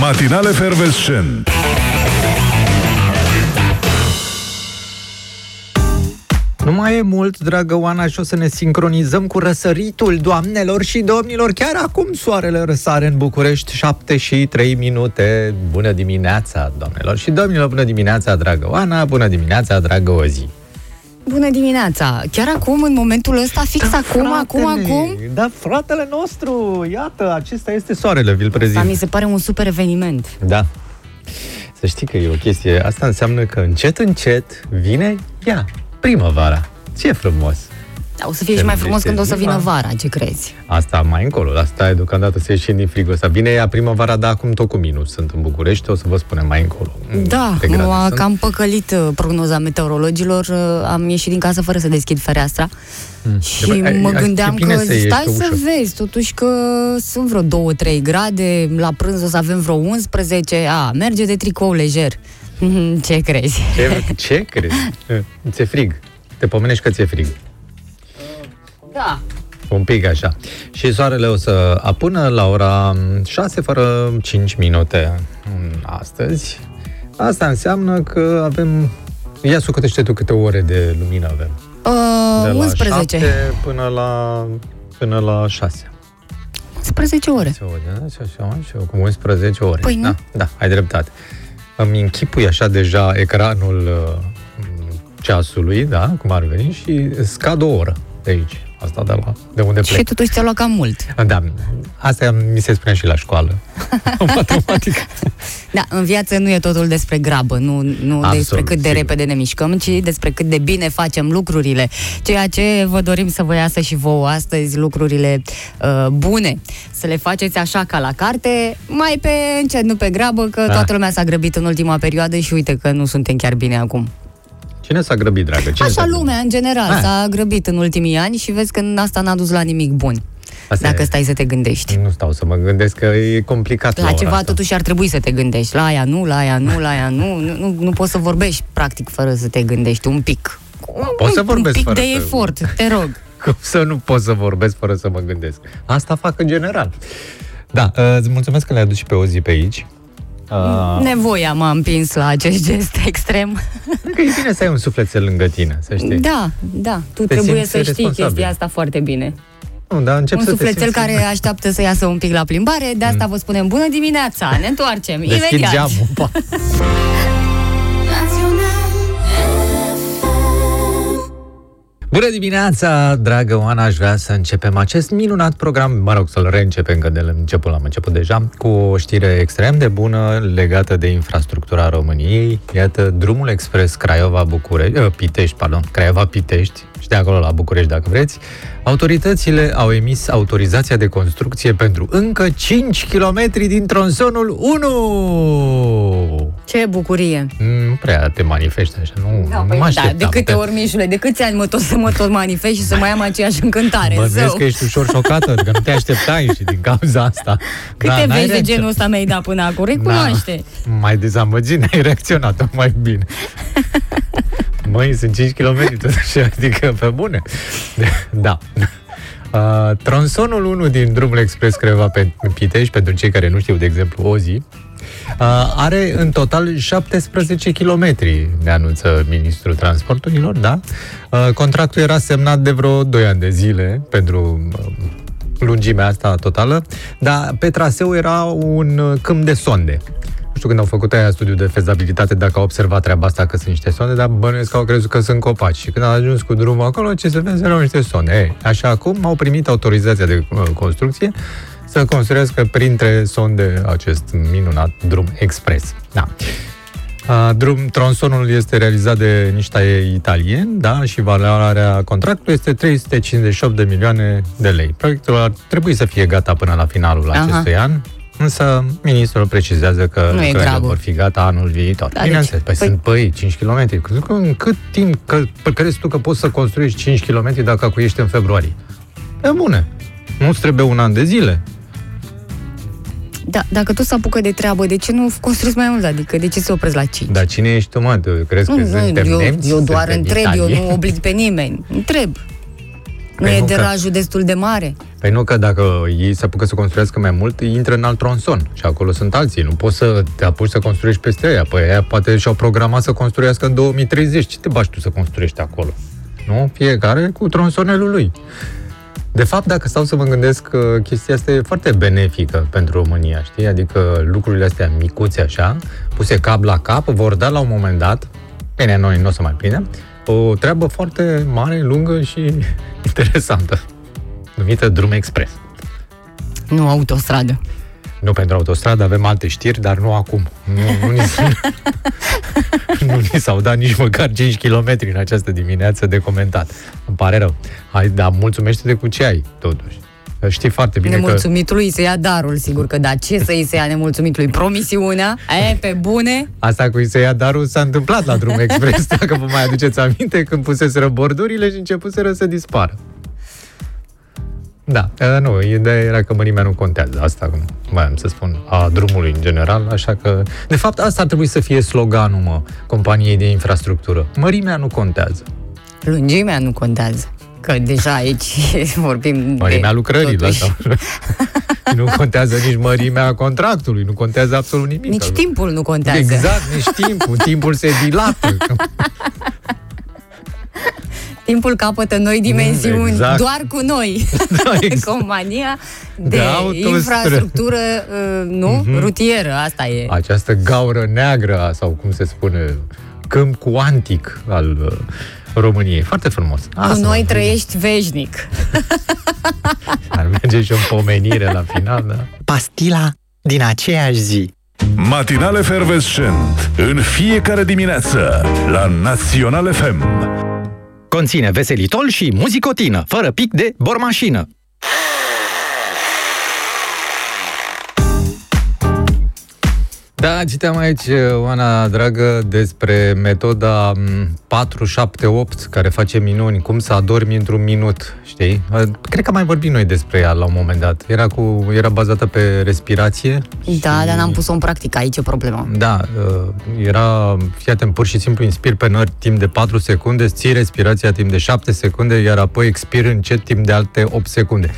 Matinale Fervescent Nu mai e mult, dragă Oana, și o să ne sincronizăm cu răsăritul, doamnelor și domnilor. Chiar acum soarele răsare în București, 7 și 3 minute. Bună dimineața, doamnelor și domnilor, bună dimineața, dragă Oana, bună dimineața, dragă Ozi. Bună dimineața! Chiar acum, în momentul ăsta, fix Da, acum, acum, acum? Da, fratele nostru, iată, acesta este soarele, vi-l Asta prezint. mi se pare un super eveniment. Da. Să știi că e o chestie, asta înseamnă că încet, încet vine ea, primăvara. Ce frumos! Da, o să fie Se și mai frumos când o să numește vină ziua. vara, ce crezi? Asta mai încolo, asta e deocamdată să ieșim din frigul ăsta. Vine ea primăvara, dar acum tot cu minus. Sunt în București, o să vă spunem mai încolo. Da, Câte grade m-a sunt. cam păcălit uh, prognoza meteorologilor. uh, Am ieșit din casă fără să deschid fereastra. Și De- bă, mă ai- gândeam e bine că să ieși stai pe să ușă. vezi, totuși că sunt vreo 2-3 grade, la prânz o să avem vreo 11, a, merge de tricou lejer. Ce crezi? Ce, ce crezi? Ți-e frig. Te pomenești că ți-e frig. Da. Un pic așa. Și soarele o să apună la ora 6 fără 5 minute mm, astăzi. Asta înseamnă că avem... Ia sucătește tu câte ore de lumină avem. De Uh, la 11. 7 până la, până la 6. 11 ore. Se aude, da? Și așa, și eu, cu 11 ore. Păi nu. Da, da, ai dreptate. Îmi închipui așa deja ecranul uh, ceasului, da, cum ar veni, și scad o oră de aici. Asta de, la, de unde Și plec. totuși ți-a luat cam mult. Da, asta mi se spunea și la școală. Matematică. Da, în viață nu e totul despre grabă, nu, nu Absolut, despre cât de sigur. repede ne mișcăm, ci despre cât de bine facem lucrurile. Ceea ce vă dorim să vă iasă și vouă astăzi, lucrurile uh, bune. Să le faceți așa ca la carte, mai pe încet, nu pe grabă, că Da. toată lumea s-a grăbit în ultima perioadă și uite că nu suntem chiar bine acum. Cine s-a grăbit, dragă? Cine s-a Așa grăbit? lumea, în general, Ah. s-a grăbit în ultimii ani și vezi că asta n-a dus la nimic bun. Asta dacă e. stai să te gândești. Nu stau să mă gândesc că e complicat La ora ceva asta. totuși ar trebui să te gândești. La aia nu, la aia nu, la aia nu. Nu, nu, nu poți să vorbești practic fără să te gândești un pic. Pot să un, vorbesc un pic fără de să- efort, te rog. Cum să nu pot să vorbesc fără să mă gândesc? Asta fac în general. Da, uh, îți mulțumesc că le-ai adus și pe o zi pe aici. Uh, Nevoia m-a împins la acest gest extrem. că e bine să ai un sufletel lângă tine, să știi. Da, da, tu Te trebuie simți să știi responsabil. chestia asta foarte bine. Nu, dar încep un să te sufletel simți- care așteaptă să iasă un pic la plimbare, de asta vă spunem bună dimineața, ne întoarcem Deschid imediat. geamul. Bună dimineața, dragă Oana, aș vrea să începem acest minunat program, mă rog, să-l reîncepem, că de la început l-am început deja, cu o știre extrem de bună legată de infrastructura României. Iată, drumul expres Craiova-București, uh, Pitești, pardon, Craiova-Pitești, și de acolo la București, dacă vreți. Autoritățile au emis autorizația de construcție pentru încă 5 km din tronsonul 1! Ce bucurie! Nu prea te manifesti așa, nu, Da, nu păi, mă da, așteptam. de câte Te- ori, Mișule, de câți ani mă tot să mă tot manifest și să mai am aceeași încântare, Mă zău. vezi că ești ușor șocată, că nu te așteptai și din cauza asta. Câte Da, n-ai vezi de reacționat. genul ăsta mi-ai dat până acum? Recunoaște. Da, mai dezamăgit, n-ai reacționat mai bine. Măi, sunt 5 km totuși, adică pe bune. Da. Uh, tronsonul 1 din drumul expres Creva pe Pitești, pentru cei care nu știu, de exemplu, o zi, uh, are în total 17 km, ne anunță Ministrul Transporturilor, da? Uh, contractul era semnat de vreo 2 ani de zile pentru uh, lungimea asta totală, dar pe traseu era un uh, câmp de sonde. Nu știu când au făcut aia studiu de fezabilitate, dacă au observat treaba asta că sunt niște sonde, dar bănuiesc că au crezut că sunt copaci. Și când au ajuns cu drumul acolo, ce se vede, erau niște sonde. Ei, așa acum au primit autorizația de uh, construcție să construiască printre sonde acest minunat drum expres. Da. Uh, Drum, tronsonul este realizat de niște italieni, da, și valoarea contractului este 358 de milioane de lei. Proiectul ar trebui să fie gata până la finalul Aha. acestui an, însă ministrul precizează că Nu e lucrările grabă. vor fi gata anul viitor. Da, Bineînțeles, deci, păi, păi- sunt pe ei 5 km. Crezi că În cât timp că, păi, crezi tu că poți să construiești 5 km dacă acuiești în februarie? E bune. Nu-ți trebuie un an de zile. Da, dacă tot se apucă de treabă, de ce nu construiți mai mult? Adică de ce se opresc la 5? Dar cine ești tu, mă? Tu crezi Nu, că nu, suntem eu, nemți? eu doar Suntem întreb, eu italieni? nu oblig pe nimeni. Întreb. Nu Păi e nu că- derajul destul de mare? Păi nu că dacă ei se apucă să construiască mai mult, intră în alt tronson și acolo sunt alții. Nu poți să te apuci să construiești peste aia. Păi aia poate și-au programat să construiască în 2030. Ce te bași tu să construiești acolo? Nu? Fiecare cu tronsonelul lui. De fapt, dacă stau să mă gândesc, uh, chestia asta e foarte benefică pentru România, știi? Adică lucrurile astea micuțe așa, puse cap la cap, vor da la un moment dat, bine, noi nu o să mai prindem, o treabă foarte mare, lungă și interesantă, numită Drum Express. Nu autostradă. Nu pentru autostradă, avem alte știri, dar nu acum. Nu, nu, ni, nu ni s-au dat nici măcar 5 km în această dimineață de comentat. Îmi pare rău. Hai, dar mulțumește-te cu ce ai, totuși. Știi foarte bine că... Nemulțumitului îi se ia darul, sigur că da. Ce să îi se ia nemulțumitului? Promisiunea? E, pe bune? Asta cu să ia darul s-a întâmplat la Drum Express, dacă vă mai aduceți aminte, când puseseră bordurile și începuseră să dispară. Da, eh, nu, ideea era că mărimea nu contează, asta mai am să spun, a drumului în general, așa că, de fapt, asta ar trebui să fie sloganul, mă, companiei de infrastructură. Mărimea nu contează. Lungimea nu contează. Că deja aici vorbim Mărimea de lucrărilor. totuși. Sau... nu contează nici mărimea contractului, nu contează absolut nimic. Nici timpul nu contează. Exact, nici timpul. Timpul se dilată. Timpul capătă noi dimensiuni, Exact. doar cu noi. Da, exact. Compania de, De autostră- infrastructură, uh, nu? Rutieră, asta e. Această gaură neagră, sau cum se spune, câmp cuantic al uh, României. Foarte frumos. Cu noi trăiești veșnic. Ar merge și o pomenire la final, da? Pastila din aceeași zi. Matinal efervescent în fiecare dimineață la Național FM. Conține veselitol și muzicotină, fără pic de bormașină. Da, citeam aici, Oana dragă, despre metoda m, 478 care face minuni, cum să adormi într-un minut, știi? Cred că am mai vorbit noi despre ea la un moment dat. Era, cu, era bazată pe respirație. Da, și- dar n-am pus-o în practică, aici e problema. Da, uh, era, fii atent, pur și simplu inspir pe nări timp de 4 secunde, îți ții respirația timp de 7 secunde, iar apoi expir încet timp de alte 8 secunde.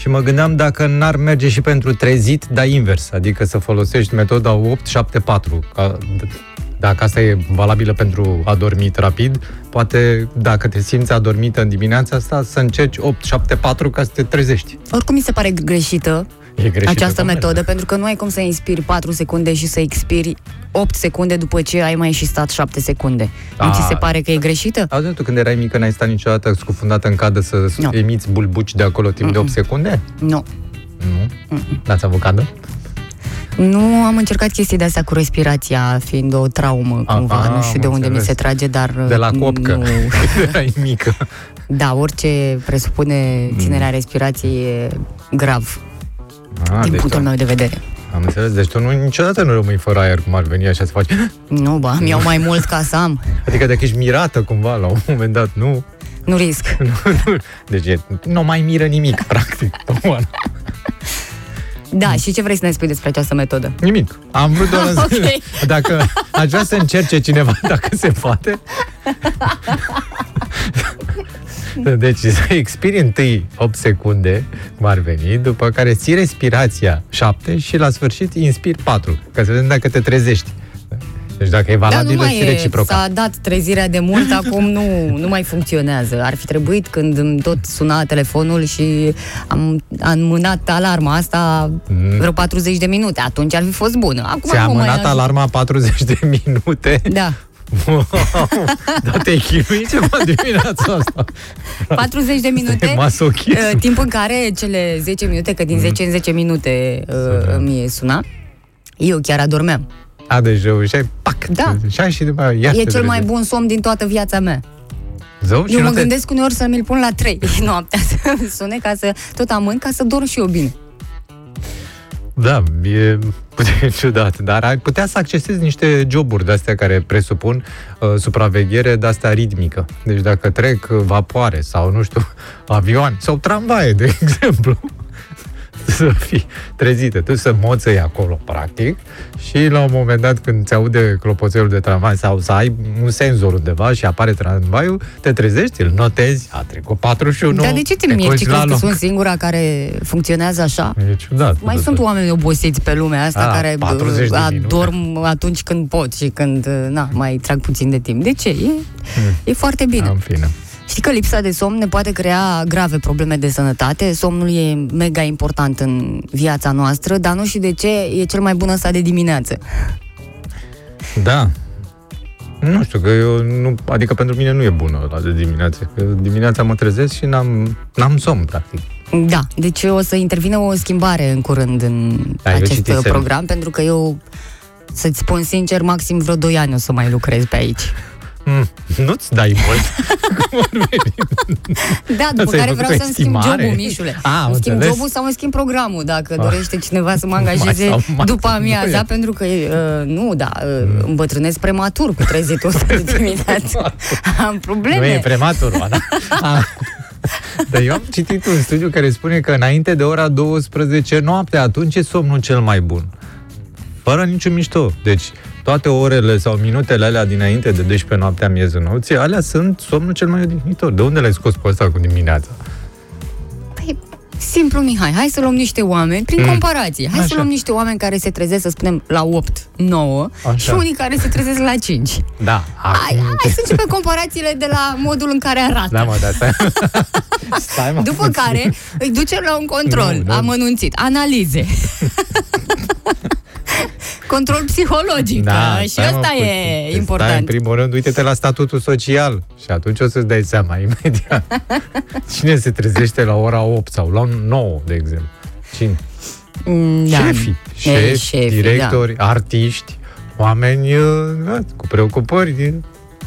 Și mă gândeam dacă n-ar merge și pentru trezit, dar invers, adică să folosești metoda 874. Ca, dacă asta e valabilă pentru adormit rapid, poate dacă te simți adormită în dimineața asta, să încerci 874 ca să te trezești. Oricum mi se pare greșită E greșit această metodă, pentru că nu ai cum să inspiri 4 secunde și să expiri 8 secunde după ce ai mai și stat 7 secunde. Nu Da. ți se pare că e greșită? Auzi, tu când erai mică n-ai stat niciodată scufundată în cadă să Nu. emiți bulbuci de acolo timp de 8 secunde? Nu. Nu. N-ați avut cadă? Nu am încercat chestii de astea cu respirația, fiind o traumă A, cumva, a, nu știu am de unde mi înțeles. se trage, dar... De la copcă. Nu. Când erai mică. Da, orice presupune Mm. ținerea respirației e grav, Ah, din deci punctul tu- meu de vedere. Am înțeles. Deci tu nu, niciodată nu rămâi fără aer cum ar veni așa să faci. Nu, ba, mi-au mai mult ca să am. Adică dacă ești mirată cumva la un moment dat, nu. Nu risc. nu, nu. Deci e- nu mai miră nimic, practic. Oana. Da, și ce vrei să ne spui despre această metodă? Nimic. Am vrut doar să... Ok. Dacă aș vrea să încerce cineva, dacă se poate. Deci să expiri întâi 8 secunde, cum ar veni, după care ții respirația 7 și la sfârșit inspiri 4, ca să vedem dacă te trezești. Deci dacă e Da, nu valabilă mai și e, reciproca. s-a dat trezirea de mult, acum nu, nu mai funcționează. Ar fi trebuit când îmi tot suna telefonul și am, am mânat alarma asta vreo 40 de minute. Atunci ar fi fost bună. Acum Ți-a nu mai amânat ajută. alarma 40 de minute. Da. Wow, dar te-ai chinuit ceva dimineața asta. 40 de minute, e masochism. Mm. uh, timp în care cele 10 minute, că din 10 în 10 minute uh, Suna. îmi suna, eu chiar adormeam. A, deci reușeai, pac, Da. și ai și după aia, iar E te cel mai trezești. bun somn din toată viața mea. Zău, și Eu nu mă te- gândesc uneori să mi-l pun la 3 noaptea să sune ca să tot amân ca să dorm și eu bine. Da, e puțin ciudat, dar ai putea să accesezi niște joburi de-astea care presupun uh, supraveghere de-astea ritmică. Deci dacă trec uh, vapoare sau, nu știu, avioane sau tramvaie, de exemplu, să fii trezită, tu să moțăi acolo, practic, și la un moment dat când ți aude clopoțelul de tramvai sau să ai un senzor undeva și apare tramvaiul, te trezești, îl notezi, a trecut 41, Dar de ce te culci mirci? la Crezi că loc. sunt singura care funcționează așa? E ciudat. Mai Da, sunt da. oameni obosiți pe lumea asta Ah, care 40 de uh, minute. adorm atunci când pot și când uh, na, mai trag puțin de timp. De ce? E, e foarte bine. În fine. Știi că lipsa de somn ne poate crea grave probleme de sănătate. Somnul e mega important în viața noastră, dar nu știu de ce e cel mai bun ăsta de dimineață. Da. Nu știu, că eu nu, adică pentru mine nu e bună la de dimineață. Că dimineața mă trezesc și n-am, n-am somn, practic. Da, deci o să intervină o schimbare în curând în Da, eu acest citisem. program, pentru că eu, să-ți spun sincer, maxim vreo 2 ani o să mai lucrez pe aici. Mm, nu-ți dai mult. Da, după Ți-ai care făcut vreau o să-mi schimb estimare? jobul, Mișule. Ah, am îmi schimb înțeles. jobul sau îmi schimb programul, dacă Ah. dorește cineva să mă angajeze Mai sau mai. după amiaza, Nu e. pentru că, uh, nu, da, uh, îmbătrânesc prematur cu trezitul ăsta de dimineață. Am probleme. Nu e prematur, Oana. Ah. Dar eu am citit un studiu care spune că înainte de ora 12 noapte, atunci e somnul cel mai bun. Fără niciun mișto. Deci, toate orele sau minutele alea dinainte de 12 noaptea miezul nopții, alea sunt somnul cel mai odihnitor. De unde l-ai scos pe ăsta cu dimineața? Păi, simplu, Mihai, hai să luăm niște oameni, prin comparație, hai să Așa. luăm niște oameni care se trezesc, să spunem, la 8, 9 Așa. și unii care se trezesc la 5. Da, Hai, hai să începem comparațiile de la modul în care arată. Da, mă, da, stai. stai mă, După puțin. care îi ducem la un control Nu, nu. amănunțit, analize. Control psihologic, da, și stai, mă, asta puțin. e Stai, în important. primul rând, uite-te la statutul social și atunci o să-ți dai seama imediat. Cine se trezește la ora 8 sau la 9, de exemplu? Cine? Mm, da. Șefii. E, Șefi, șefii, directori, artiști, oameni uh, da, cu preocupări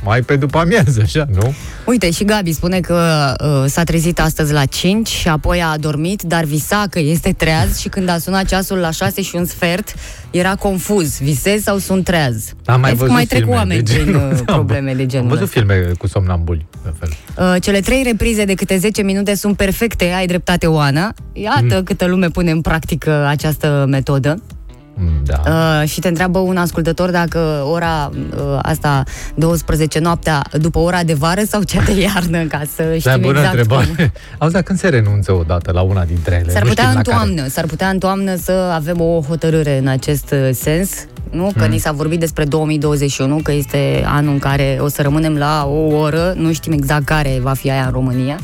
mai pe după amiază, așa, nu? Uite, și Gabi spune că uh, s-a trezit astăzi la 5 și apoi a adormit, dar visa că este treaz și când a sunat ceasul la 6 și un sfert, era confuz. Visez sau sunt treaz? Am mai Vezi cum văzut mai trec filme oameni de prin genul uh, ăsta. probleme de genul Am văzut ăsta. filme cu somnambuli, de fel. Uh, cele trei reprize de câte 10 minute sunt perfecte, ai dreptate, Oana. Iată Mm. câtă lume pune în practică această metodă. Mm, Da. Uh, și te întreabă un ascultător dacă ora uh, asta 12 noaptea după ora de vară sau cea de iarnă, ca să Da, știm bună exact cum. întrebare. Auzi, dar când se renunță odată la una dintre ele? S-ar Nu putea știm în la care. toamnă, s-ar putea în toamnă să avem o hotărâre în acest uh, sens, nu? Că ni s-a vorbit despre 2021, că este anul în care o să rămânem la o oră, nu știm exact care va fi aia în România,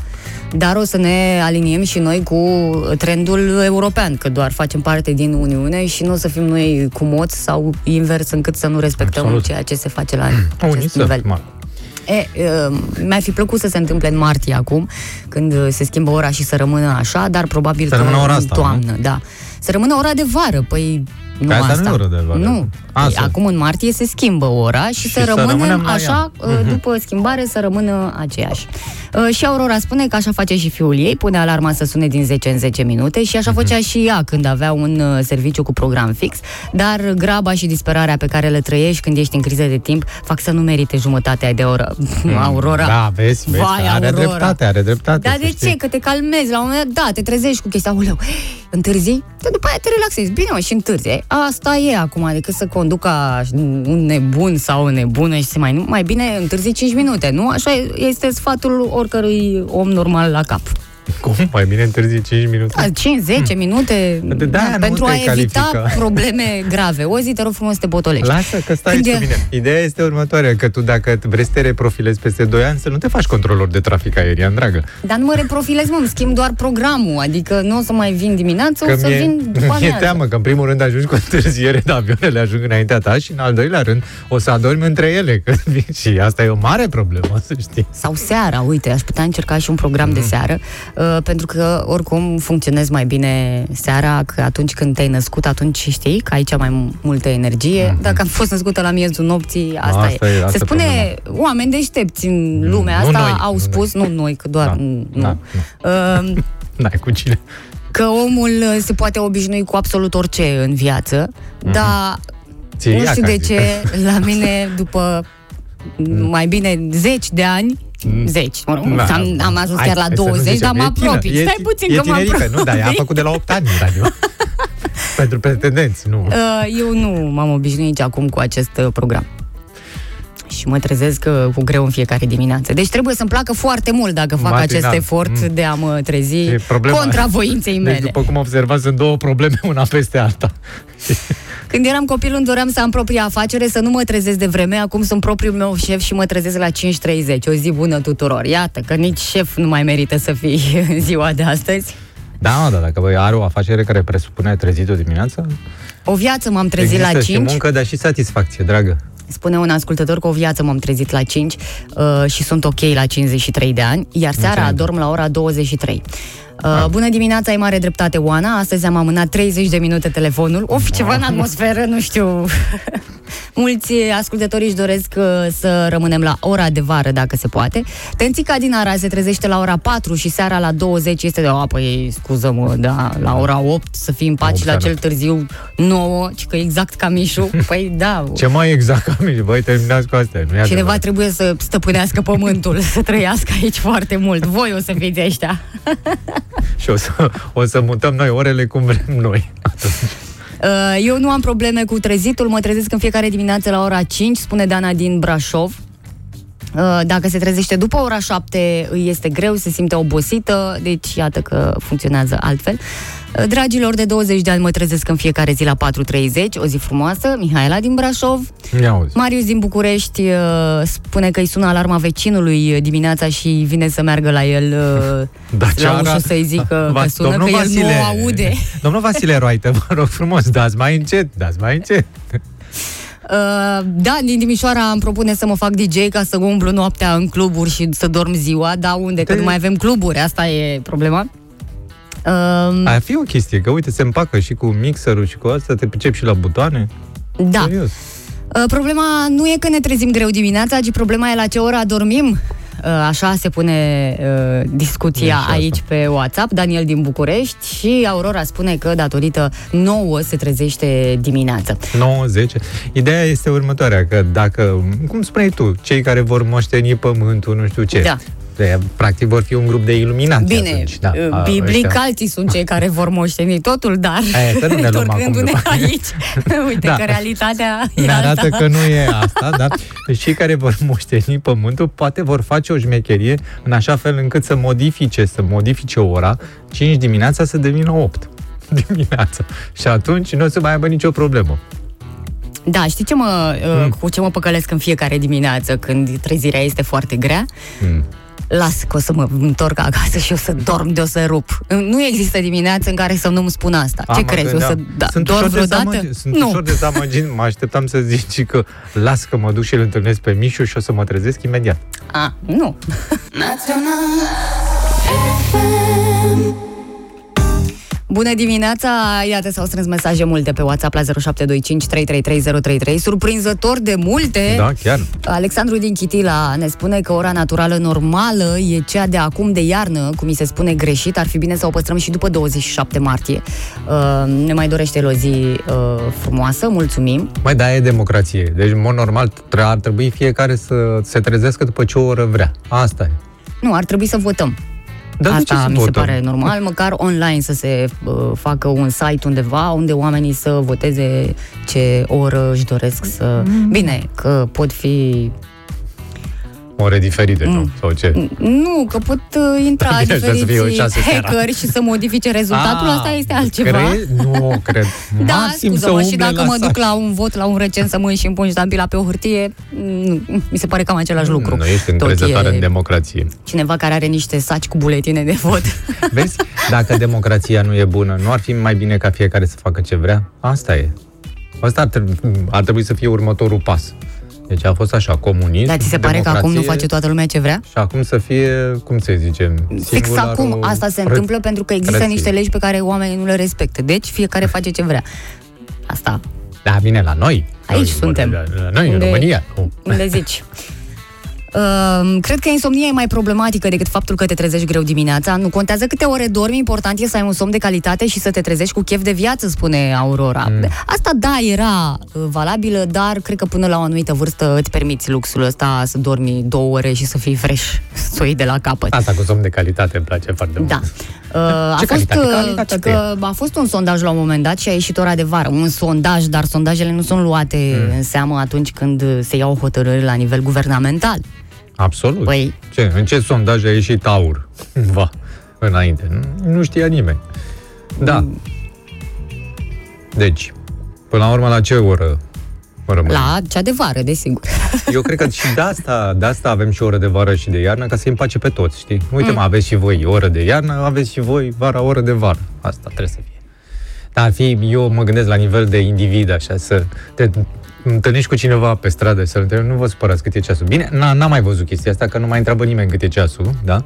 dar o să ne aliniem și noi cu trendul european, că doar facem parte din Uniune și nu o să fim noi cu moți sau invers încât să nu respectăm Absolut. ceea ce se face la Unii acest să, nivel. mă, E, uh, mi-ar fi plăcut să se întâmple în martie acum, când uh, se schimbă ora și să rămână așa, dar probabil Să că rămână ora în asta, toamnă, da. Să rămână ora de vară, păi nu Păi asta asta. nu e ora de vară. Nu. A, Păi, să- acum în martie se schimbă ora și, Și să, să rămânem, rămânem la așa, ea. Mhm. uh, după schimbare, să rămână aceeași. Uh, Și Aurora spune că așa face și fiul ei, pune alarma să sune din 10 în 10 minute și Mhm. așa făcea și ea când avea un uh, serviciu cu program fix, dar graba și disperarea pe care le trăiești când ești în criză de timp fac să nu merite jumătatea de oră. Aurora. Da, vezi, vezi, Vai, are Aurora. dreptate, are dreptate. Dar să de știi. ce? Că te calmezi la un moment dat, da, te trezești cu chestia, uleu, întârzi, dar după aia te relaxezi. Bine, mă, și întârzi. E, Asta e acum, decât să conducă un nebun sau o nebună și să mai... Mai bine întârzi 5 minute, nu? Așa este sfatul oricărui om normal la cap. Cum? Mai bine întârzi 5 minute? Da, 5-10 minute De- de-aia nu pentru te a evita califica. probleme grave. O zi, te rog frumos, să te potolești. Lasă că stai Când cu e- mine. Ideea este următoarea, că tu dacă vrei să te reprofilezi peste 2 ani, să nu te faci controlor de trafic aerian, dragă. Dar nu mă reprofilez, mă, îmi schimb doar programul. Adică nu o să mai vin dimineață, Că o să mi-e, vin după mi-e amiază. teamă că în primul rând ajungi cu întârziere, dar avioanele ajung înaintea ta și în al doilea rând o să adormi între ele. Că, și asta e o mare problemă, să știi. Sau seara, uite, aș putea încerca și un program Mm. de seară, uh, pentru că oricum funcționezi mai bine seara, că atunci când te-ai născut, atunci știi că ai cea mai multă energie. Dacă am fost născută la miezul nopții, asta, Mm-hmm. Asta e. e- asta Se e spune, oameni deștepți în lumea Nu asta noi, au nu spus, nu noi, că doar Da, nu, da, Uh, N-ai cu cine. că omul uh, se poate obișnui cu absolut orice în viață, dar Ție nu ia știu ca de zic. ce, la mine, după mai bine zeci de ani, zeci. Mă rog, Da. am, am ajuns Hai, chiar la hai să nu 20, zicem. dar mă E tină, apropii. e- Stai puțin e că mă tinerică, apropii. Nu, dar ea a făcut de la 8 ani radio. Pentru pretendenți, nu. Uh, Eu nu m-am obișnuit nici acum cu acest uh, program. Și mă trezesc uh, cu greu în fiecare dimineață. Deci trebuie să-mi placă foarte mult dacă fac Matinal. acest efort Mm. de a mă trezi E problema. contra voinței Deci, mele. după cum observați, sunt două probleme, una peste alta. Când eram copil îmi doream să am propria afacere, să nu mă trezesc de vreme, acum sunt propriul meu șef și mă trezesc la 5.30. O zi bună tuturor. Iată că nici șef nu mai merită să fii în ziua de astăzi. Da, mă, dar dacă băi, are o afacere care presupune trezit-o dimineața, O viață m-am trezit există la și 5. muncă, dar și satisfacție, dragă. Spune un ascultător că o viață m-am trezit la 5 uh, și sunt ok la 53 de ani, iar seara Mulțumim. dorm la ora 23. Uh, bună dimineața, ai mare dreptate, Oana. Astăzi am amânat 30 de minute telefonul. Of, ceva în atmosferă, nu știu. Mulți ascultători își doresc uh, să rămânem la ora de vară, dacă se poate. Tențica din Ara se trezește la ora 4 și seara la 20 este de, a, păi, scuză-mă, da, la ora 8 să fii în pat și la seara. cel târziu 9, ci că exact ca Mișu. Păi da, Ce mai exact ca mine? Băi, terminați cu astea. Nu e Cineva adevărat. trebuie să stăpânească pământul, să trăiască aici foarte mult. Voi o să fiți ăștia. Și o să, o să mutăm noi orele cum vrem noi. Uh, Eu nu am probleme cu trezitul, mă trezesc în fiecare dimineață la ora 5, spune Dana din Brașov. Uh, Dacă se trezește după ora 7, îi este greu, se simte obosită, deci iată că funcționează altfel. Uh, Dragilor de 20 de ani mă trezesc în fiecare zi la 4.30, o zi frumoasă, Mihaela din Brașov. Ia auzi. Marius din București uh, spune că îi sună alarma vecinului uh, dimineața și vine să meargă la el uh, la Daciara- ușă să-i zică Va- că sună, că domnul el nu o aude. Domnul Vasile Roaite, vă rog frumos, dați mai încet, dați mai încet. Uh, da, din Timișoara îmi propune să mă fac DJ ca să umblu noaptea în cluburi și să dorm ziua, dar unde? Că De- nu mai avem cluburi, asta e problema. Uh, Ar fi o chestie, că uite, se împacă și cu mixerul și cu asta, te pricepi și la butoane. da. Serios. Uh, Problema nu e că ne trezim greu dimineața, ci problema e la ce ora adormim. Uh, Așa se pune uh, discuția E și asta. aici pe WhatsApp, Daniel din București și Aurora spune că datorită nouă se trezește dimineața. 90. Ideea este următoarea, că dacă, cum spuneai tu, cei care vor moșteni pământul, nu știu ce, Da. De, practic vor fi un grup de iluminați Bine, atunci. Da, uh, a, biblic ăștia. alții sunt cei care vor moșteni totul, dar Aia, să nu ne luăm acum întorcându-ne după- aici, uite Da. că realitatea e Ne arată alta. că nu e asta, da? Deci cei care vor moșteni pământul poate vor face o șmecherie în așa fel încât să modifice, să modifice ora 5 dimineața să devină 8 dimineața. Și atunci nu o să mai aibă nicio problemă. Da, știi ce mă, uh, Mm. cu ce mă păcălesc în fiecare dimineață când trezirea este foarte grea? Mm. Las că o să mă întorc acasă și o să dorm de o să rup. Nu există dimineață în care să nu-mi spun asta. Ce Am crezi? O să gândeam. da, Sunt dorm ușor vreodată? dezamăgit- Sunt nu. ușor dezamăgit. Mă așteptam să zici că las că mă duc și îl întâlnesc pe Mișu și o să mă trezesc imediat. A, nu. Bună dimineața! Iată, s-au strâns mesaje multe pe WhatsApp la 0725 333033. Surprinzător de multe! Da, chiar. Alexandru din Chitila ne spune că ora naturală normală e cea de acum de iarnă, cum mi se spune greșit, ar fi bine să o păstrăm și după 27 martie. Uh, ne mai dorește el o zi uh, frumoasă, mulțumim. Mai da, e democrație. Deci, în mod normal, tre- ar trebui fiecare să se trezească după ce o oră vrea. Asta e. Nu, ar trebui să votăm. Dar de ce Asta să mi se votăm? pare normal, măcar online să se uh, facă un site undeva unde oamenii să voteze ce oră își doresc să... Mm. Bine, că pot fi... Ore diferite, nu? Mm. Sau ce? Nu, că pot uh, intra Bine, așa să fie o diferiți șase seara. hackeri și să modifice rezultatul, Ah, asta este altceva. Crezi? Nu, cred. Da, Maxim să scuză-mă, și umble dacă mă site. duc la un vot, la un recensământ și îmi pun ștampila pe o hârtie, nu, mi se pare cam același lucru. Nu, ești Tot încrezătoare e în democrație. Cineva care are niște saci cu buletine de vot. Vezi? Dacă democrația nu e bună, nu ar fi mai bine ca fiecare să facă ce vrea? Asta e. Asta ar trebui, ar trebui să fie următorul pas. Deci a fost așa, comunism, Dar ți se pare că acum nu democrație, face toată lumea ce vrea? Și acum să fie, cum să zicem, Fix singularul acum asta se preț- întâmplă pentru că există preț- niște legi pe care oamenii nu le respectă. Deci fiecare face ce vrea. Asta, Da, vine la noi. Aici Noi, suntem. La, la noi, în Unde- România. Nu. unde zici. Uh, cred că insomnia e mai problematică decât faptul că te trezești greu dimineața. Nu contează câte ore dormi, important e să ai un somn de calitate și să te trezești cu chef de viață, spune Aurora. Mm. Asta, da, era uh, valabilă, dar cred că până la o anumită vârstă îți permiți luxul ăsta să dormi două ore și să fii fresh, să o iei de la capăt. Asta cu somn de calitate îmi place foarte mult. Da. Uh, a, Ce fost, calitate? uh, Calitatea că a fost un sondaj la un moment dat și a ieșit ora de vară. Un sondaj, dar sondajele nu sunt luate Mm. în seamă atunci când se iau hotărâri la nivel guvernamental. Absolut. Păi- Ce, în ce sondaj a ieșit aur? Va, înainte. Nu, nu știa nimeni. Da. Mm. Deci, până la urmă, la ce oră rămâne? La cea de vară, desigur. Eu cred că și de asta, de asta avem și oră de vară și de iarnă, ca să îi împace pe toți, știi? Uite, Mm. mă, aveți și voi oră de iarnă, aveți și voi vara oră de vară. Asta trebuie să fie. Dar ar fi, eu mă gândesc la nivel de individ, așa, să te întâlnești cu cineva pe stradă și să-l întrebi, nu vă supărați cât e ceasul. Bine, n- n-am mai văzut chestia asta, că nu mai întreabă nimeni cât e ceasul, da?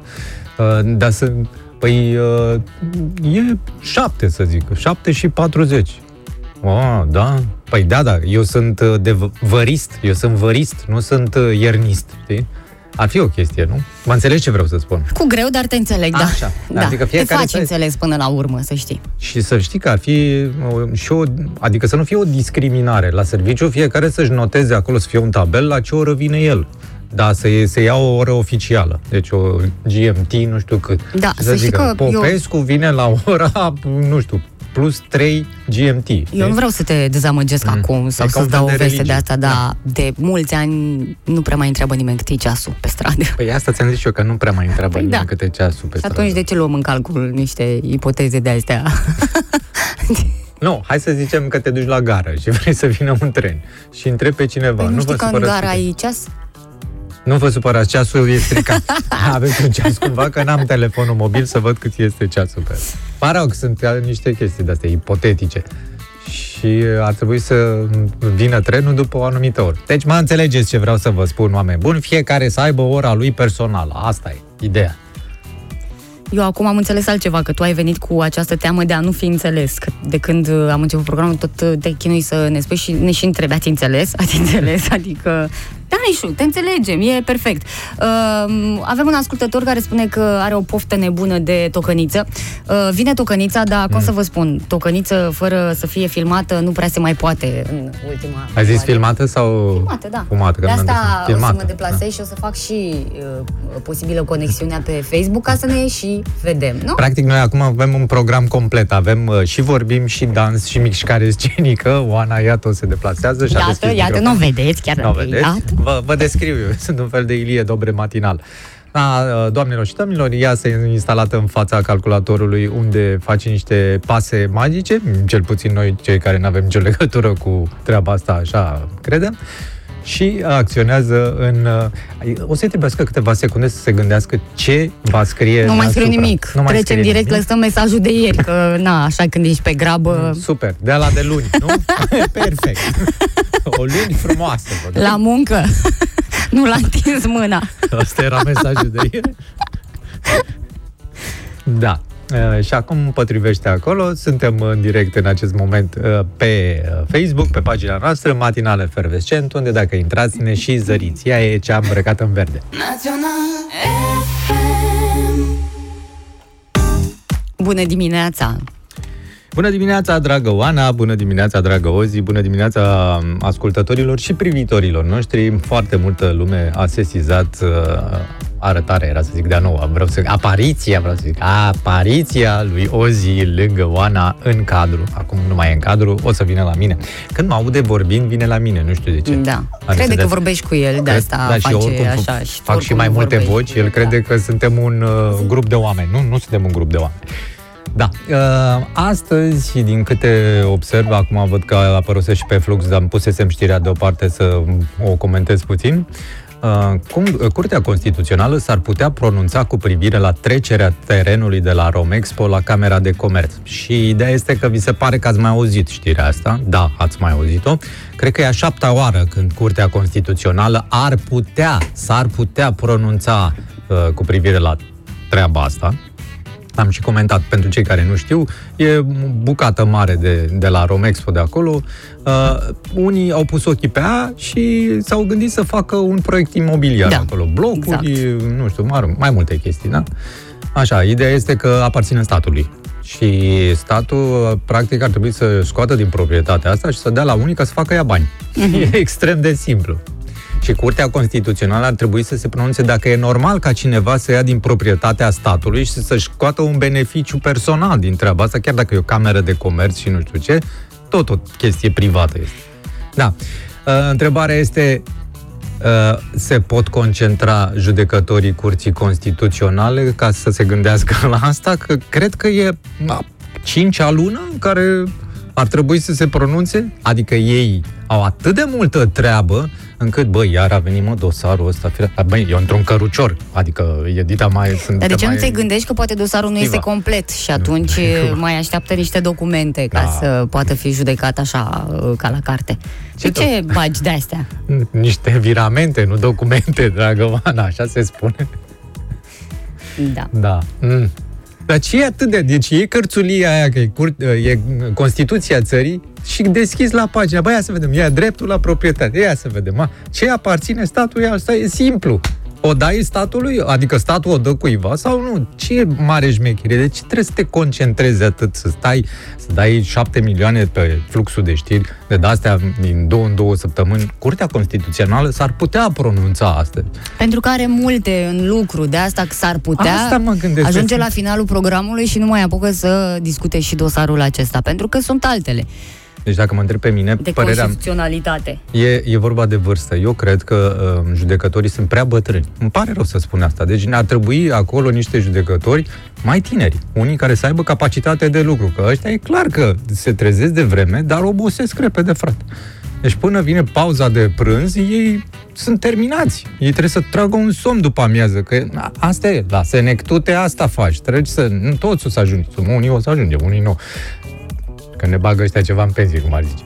Uh, dar să, păi, uh, e șapte, să zic, șapte și 40. Oh, da? Păi da, da, eu sunt uh, de v- vărist, eu sunt vărist, nu sunt uh, iernist, știi? Ar fi o chestie, nu? Mă înțelegi ce vreau să spun? Cu greu, dar te înțeleg, da. Așa. da. Adică te fiecare faci să- înțeles până la urmă, să știi. Și să știi că ar fi uh, și o, adică să nu fie o discriminare la serviciu, fiecare să-și noteze acolo, să fie un tabel la ce oră vine el. Da, să se ia o oră oficială. Deci o GMT, nu știu cât. Da, Și să știi zică, că eu- Popescu vine la ora, nu știu, plus 3 GMT. Eu nu vreau să te dezamăgesc Mm. acum sau E ca un să-ți fel dau o de veste de religie. asta, dar de mulți ani nu prea mai întreabă nimeni cât e ceasul pe stradă. Păi asta ți-am zis și eu, că nu prea mai întreabă Păi nimeni da. câte ceasul pe Și atunci de ce luăm în calcul niște ipoteze de astea? Nu, hai să zicem că te duci la gară și vrei să vină un tren și întrebi pe cineva. Păi nu vă știi că în supărați gara câte- ai ceas? Nu vă supărați, ceasul e stricat. Aveți un ceas cumva, că n-am telefonul mobil să văd cât este ceasul pe Mă rog, sunt uh, niște chestii de-astea ipotetice. Și uh, ar trebui să vină trenul după o anumită oră. Deci mă înțelegeți ce vreau să vă spun, oameni buni. Fiecare să aibă ora lui personală. Asta e ideea. Eu acum am înțeles altceva, că tu ai venit cu această teamă de a nu fi înțeles. Că de când uh, am început programul, tot uh, te chinui să ne spui și ne și întrebi, ați înțeles? Ați înțeles? Adică, da, Nișu, te înțelegem, e perfect. Uh, avem un ascultător care spune că are o poftă nebună de tocăniță. Uh, vine tocănița, dar, cum să vă spun, tocăniță fără să fie filmată nu prea se mai poate în ultima... Ai zis perioadă. filmată sau... Filmată, da. Fumată, că de nu am asta dat seama. o să mă Filmată, deplasez și o să fac și uh, posibilă conexiunea pe Facebook ca să ne și vedem, nu? Practic, noi acum avem un program complet. Avem uh, și vorbim, și dans, și mișcare scenică. Oana, iată, se deplasează și a Iată, deschis iată, microfonul. nu vedeți, chiar Nu vedeți? Iată. Vă, vă descriu eu. Sunt un fel de Ilie Dobre matinal. Da, doamnelor și domnilor, ea se instalată în fața calculatorului unde face niște pase magice, cel puțin noi cei care nu avem nicio legătură cu treaba asta, așa credem, și acționează în... uh, O să-i trebuiască câteva secunde să se gândească ce va scrie Nu mai scriu deasupra. nimic. Nu mai Trecem scrie direct, nimic. lăsăm mesajul de ieri, că, na, așa când ești pe grabă, Super, de la de luni, nu? Perfect. O luni frumoasă. vă dau. la muncă. nu l-a întins mâna. Asta era mesajul de ieri. Da. Uh, și acum împotrivește acolo. Suntem în direct în acest moment uh, pe uh, Facebook, pe pagina noastră, Matinal Efervescent, unde dacă intrați ne și zăriți. Ea e cea îmbrăcată în verde. Bună dimineața! Bună dimineața, dragă Oana, bună dimineața, dragă Ozi, bună dimineața um, ascultătorilor și privitorilor noștri. Foarte multă lume a sesizat uh, arătarea, era să zic de-a nouă, vreau să apariția, vreau să zic, apariția lui Ozi lângă Oana în cadru. Acum nu mai e în cadru, o să vină la mine. Când mă aude vorbind, vine la mine, nu știu de ce. Da. Are Crede să că dea- vorbești cu el, de Cred- asta da, și eu face oricum așa. f- Și tu fac și oricum mai multe vorbești voci, cu el crede da. că suntem un uh, grup de oameni. Nu, nu suntem un grup de oameni. Da. Uh, astăzi, din câte observ, acum văd că a apărut și pe Flux, dar îmi pusesem știrea deoparte să o comentez puțin. Uh, cum, uh, Curtea Constituțională s-ar putea pronunța cu privire la trecerea terenului de la Romexpo la Camera de Comerț. Și ideea este că vi se pare că ați mai auzit știrea asta. Da, ați mai auzit-o. Cred că e a șaptea oară când Curtea Constituțională ar putea, s-ar putea pronunța uh, cu privire la treaba asta. Am și comentat pentru cei care nu știu, e bucată mare de, de la Romexpo de acolo. Uh, unii au pus ochii pe ea și s-au gândit să facă un proiect imobiliar Da, acolo. Blocuri, exact. nu știu, mai, mai multe chestii, da? Așa, ideea este că aparține statului. Și statul, practic, ar trebui să scoată din proprietatea asta și să dea la unii ca să facă ea bani. E extrem de simplu. Și Curtea Constituțională ar trebui să se pronunțe dacă e normal ca cineva să ia din proprietatea statului și să-și scoată un beneficiu personal din treaba asta, chiar dacă e o cameră de comerț și nu știu ce, tot o chestie privată este. Da. Uh, Întrebarea este, uh, se pot concentra judecătorii Curții Constituționale ca să se gândească la asta? Că cred că e a cincea lună în care ar trebui să se pronunțe, adică ei au atât de multă treabă încât, băi, iar a venit, mă, dosarul ăsta, fie- băi, eu într-un cărucior, adică Edita mai sunt... Dar de ce mai... nu ți gândești că poate dosarul nu este Activa. complet și atunci mai așteaptă niște documente ca Da. să poată fi judecat așa uh, ca la carte? Ce De ce bagi de astea? Niște viramente, nu documente, dragă Oana, așa se spune. Da. Da. Mm. Dar ce e atât de... Deci e cărțulia aia, că e, cur, e Constituția țării și deschizi la pagina. Băi, ia să vedem, ia dreptul la proprietate. Ia să vedem, ma. Ce aparține statului, asta e simplu. O dai statului, adică statul o dă cuiva sau nu? Ce e mare șmecherie? De ce trebuie să te concentrezi atât, să stai, să dai șapte milioane pe fluxul de știri, de astea din două în două săptămâni? Curtea Constituțională s-ar putea pronunța astăzi. Pentru că are multe în lucru, de asta s-ar putea Asta mă gândesc. ajunge la finalul programului și nu mai apucă să discute și dosarul acesta, pentru că sunt altele Deci dacă mă întreb pe mine, de părerea, constituționalitate. E, e vorba de vârstă. Eu cred că uh, judecătorii sunt prea bătrâni. Îmi pare rău să spun asta. Deci ne-ar trebui acolo niște judecători mai tineri. Unii care să aibă capacitate de lucru. Că ăștia e clar că se trezesc de vreme, dar obosesc repede, frate. Deci până vine pauza de prânz, ei sunt terminați. Ei trebuie să tragă un somn după amiază, că a, asta e, la senectute asta faci. Trebuie să, nu toți o să ajungi. Unii o să ajungem, unii nu. Că ne bagă ăștia ceva în pensie, cum ar zice.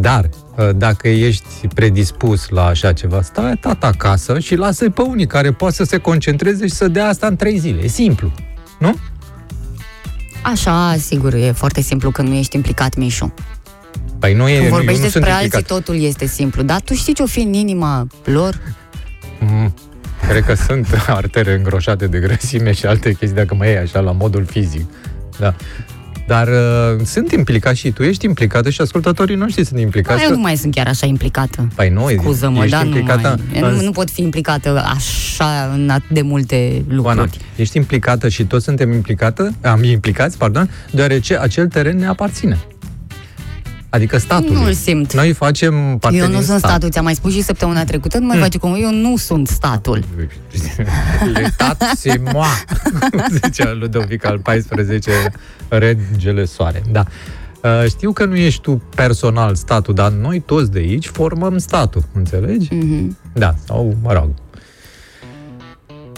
Dar, uh, dacă ești predispus la așa ceva, stai tata acasă și lasă pe unii care pot să se concentreze și să dea asta în trei zile. E simplu. Nu? Așa, sigur, e foarte simplu când nu ești implicat, Mișu. Păi nu e, Când nu, eu vorbești nu sunt despre alții, implicat. totul este simplu. Dar tu știi ce o fi în inima lor? Mm, cred că sunt artere îngroșate de grăsime și alte chestii, dacă mă iei așa la modul fizic. Da. Dar uh, sunt implicat și tu ești implicată și ascultătorii noștri sunt implicați. Eu că- nu mai sunt chiar așa implicată. Păi nu, Scuză-mă, ești dar nu, implicată mai, eu în- nu, nu pot fi implicată așa în atât de multe lucruri. Oana, ești implicată și toți suntem implicată, am implicați, pardon, deoarece acel teren ne aparține. Adică statul. Nu-l simt. Noi facem parte eu nu din sunt stat. statul, ți-am mai spus și săptămâna trecută, nu mai face cum eu nu sunt statul. L'État, c'est moi, cum zicea Ludovic al XIV, regele soare. Da. Uh, Știu că nu ești tu personal statul, dar noi toți de aici formăm statul, înțelegi? Mhm. Da, sau mă rog.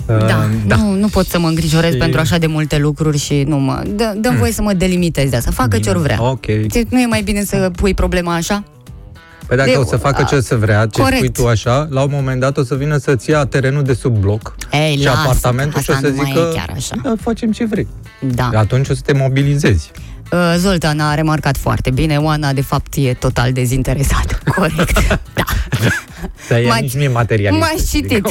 Uh, Da, da. Nu, nu pot să mă îngrijorez Și- pentru așa de multe lucruri și nu mă... Dă, dă voie să mă delimitez de asta, facă ce-or vrea. Ok. Ți- Nu e mai bine să pui problema așa? Păi dacă De- o să facă ce să vrea, ce Corect. spui tu așa, la un moment dat o să vină să-ți ia terenul de sub bloc Ei, și lasă, apartamentul și o asta să nu mai zică, e chiar așa. da, facem ce vrei. Da. Atunci o să te mobilizezi. Uh, Zoltan a remarcat foarte bine, Oana de fapt e total dezinteresată. Corect. Da. Dar ea M-ați- nici nu e materialist. m-ați citit.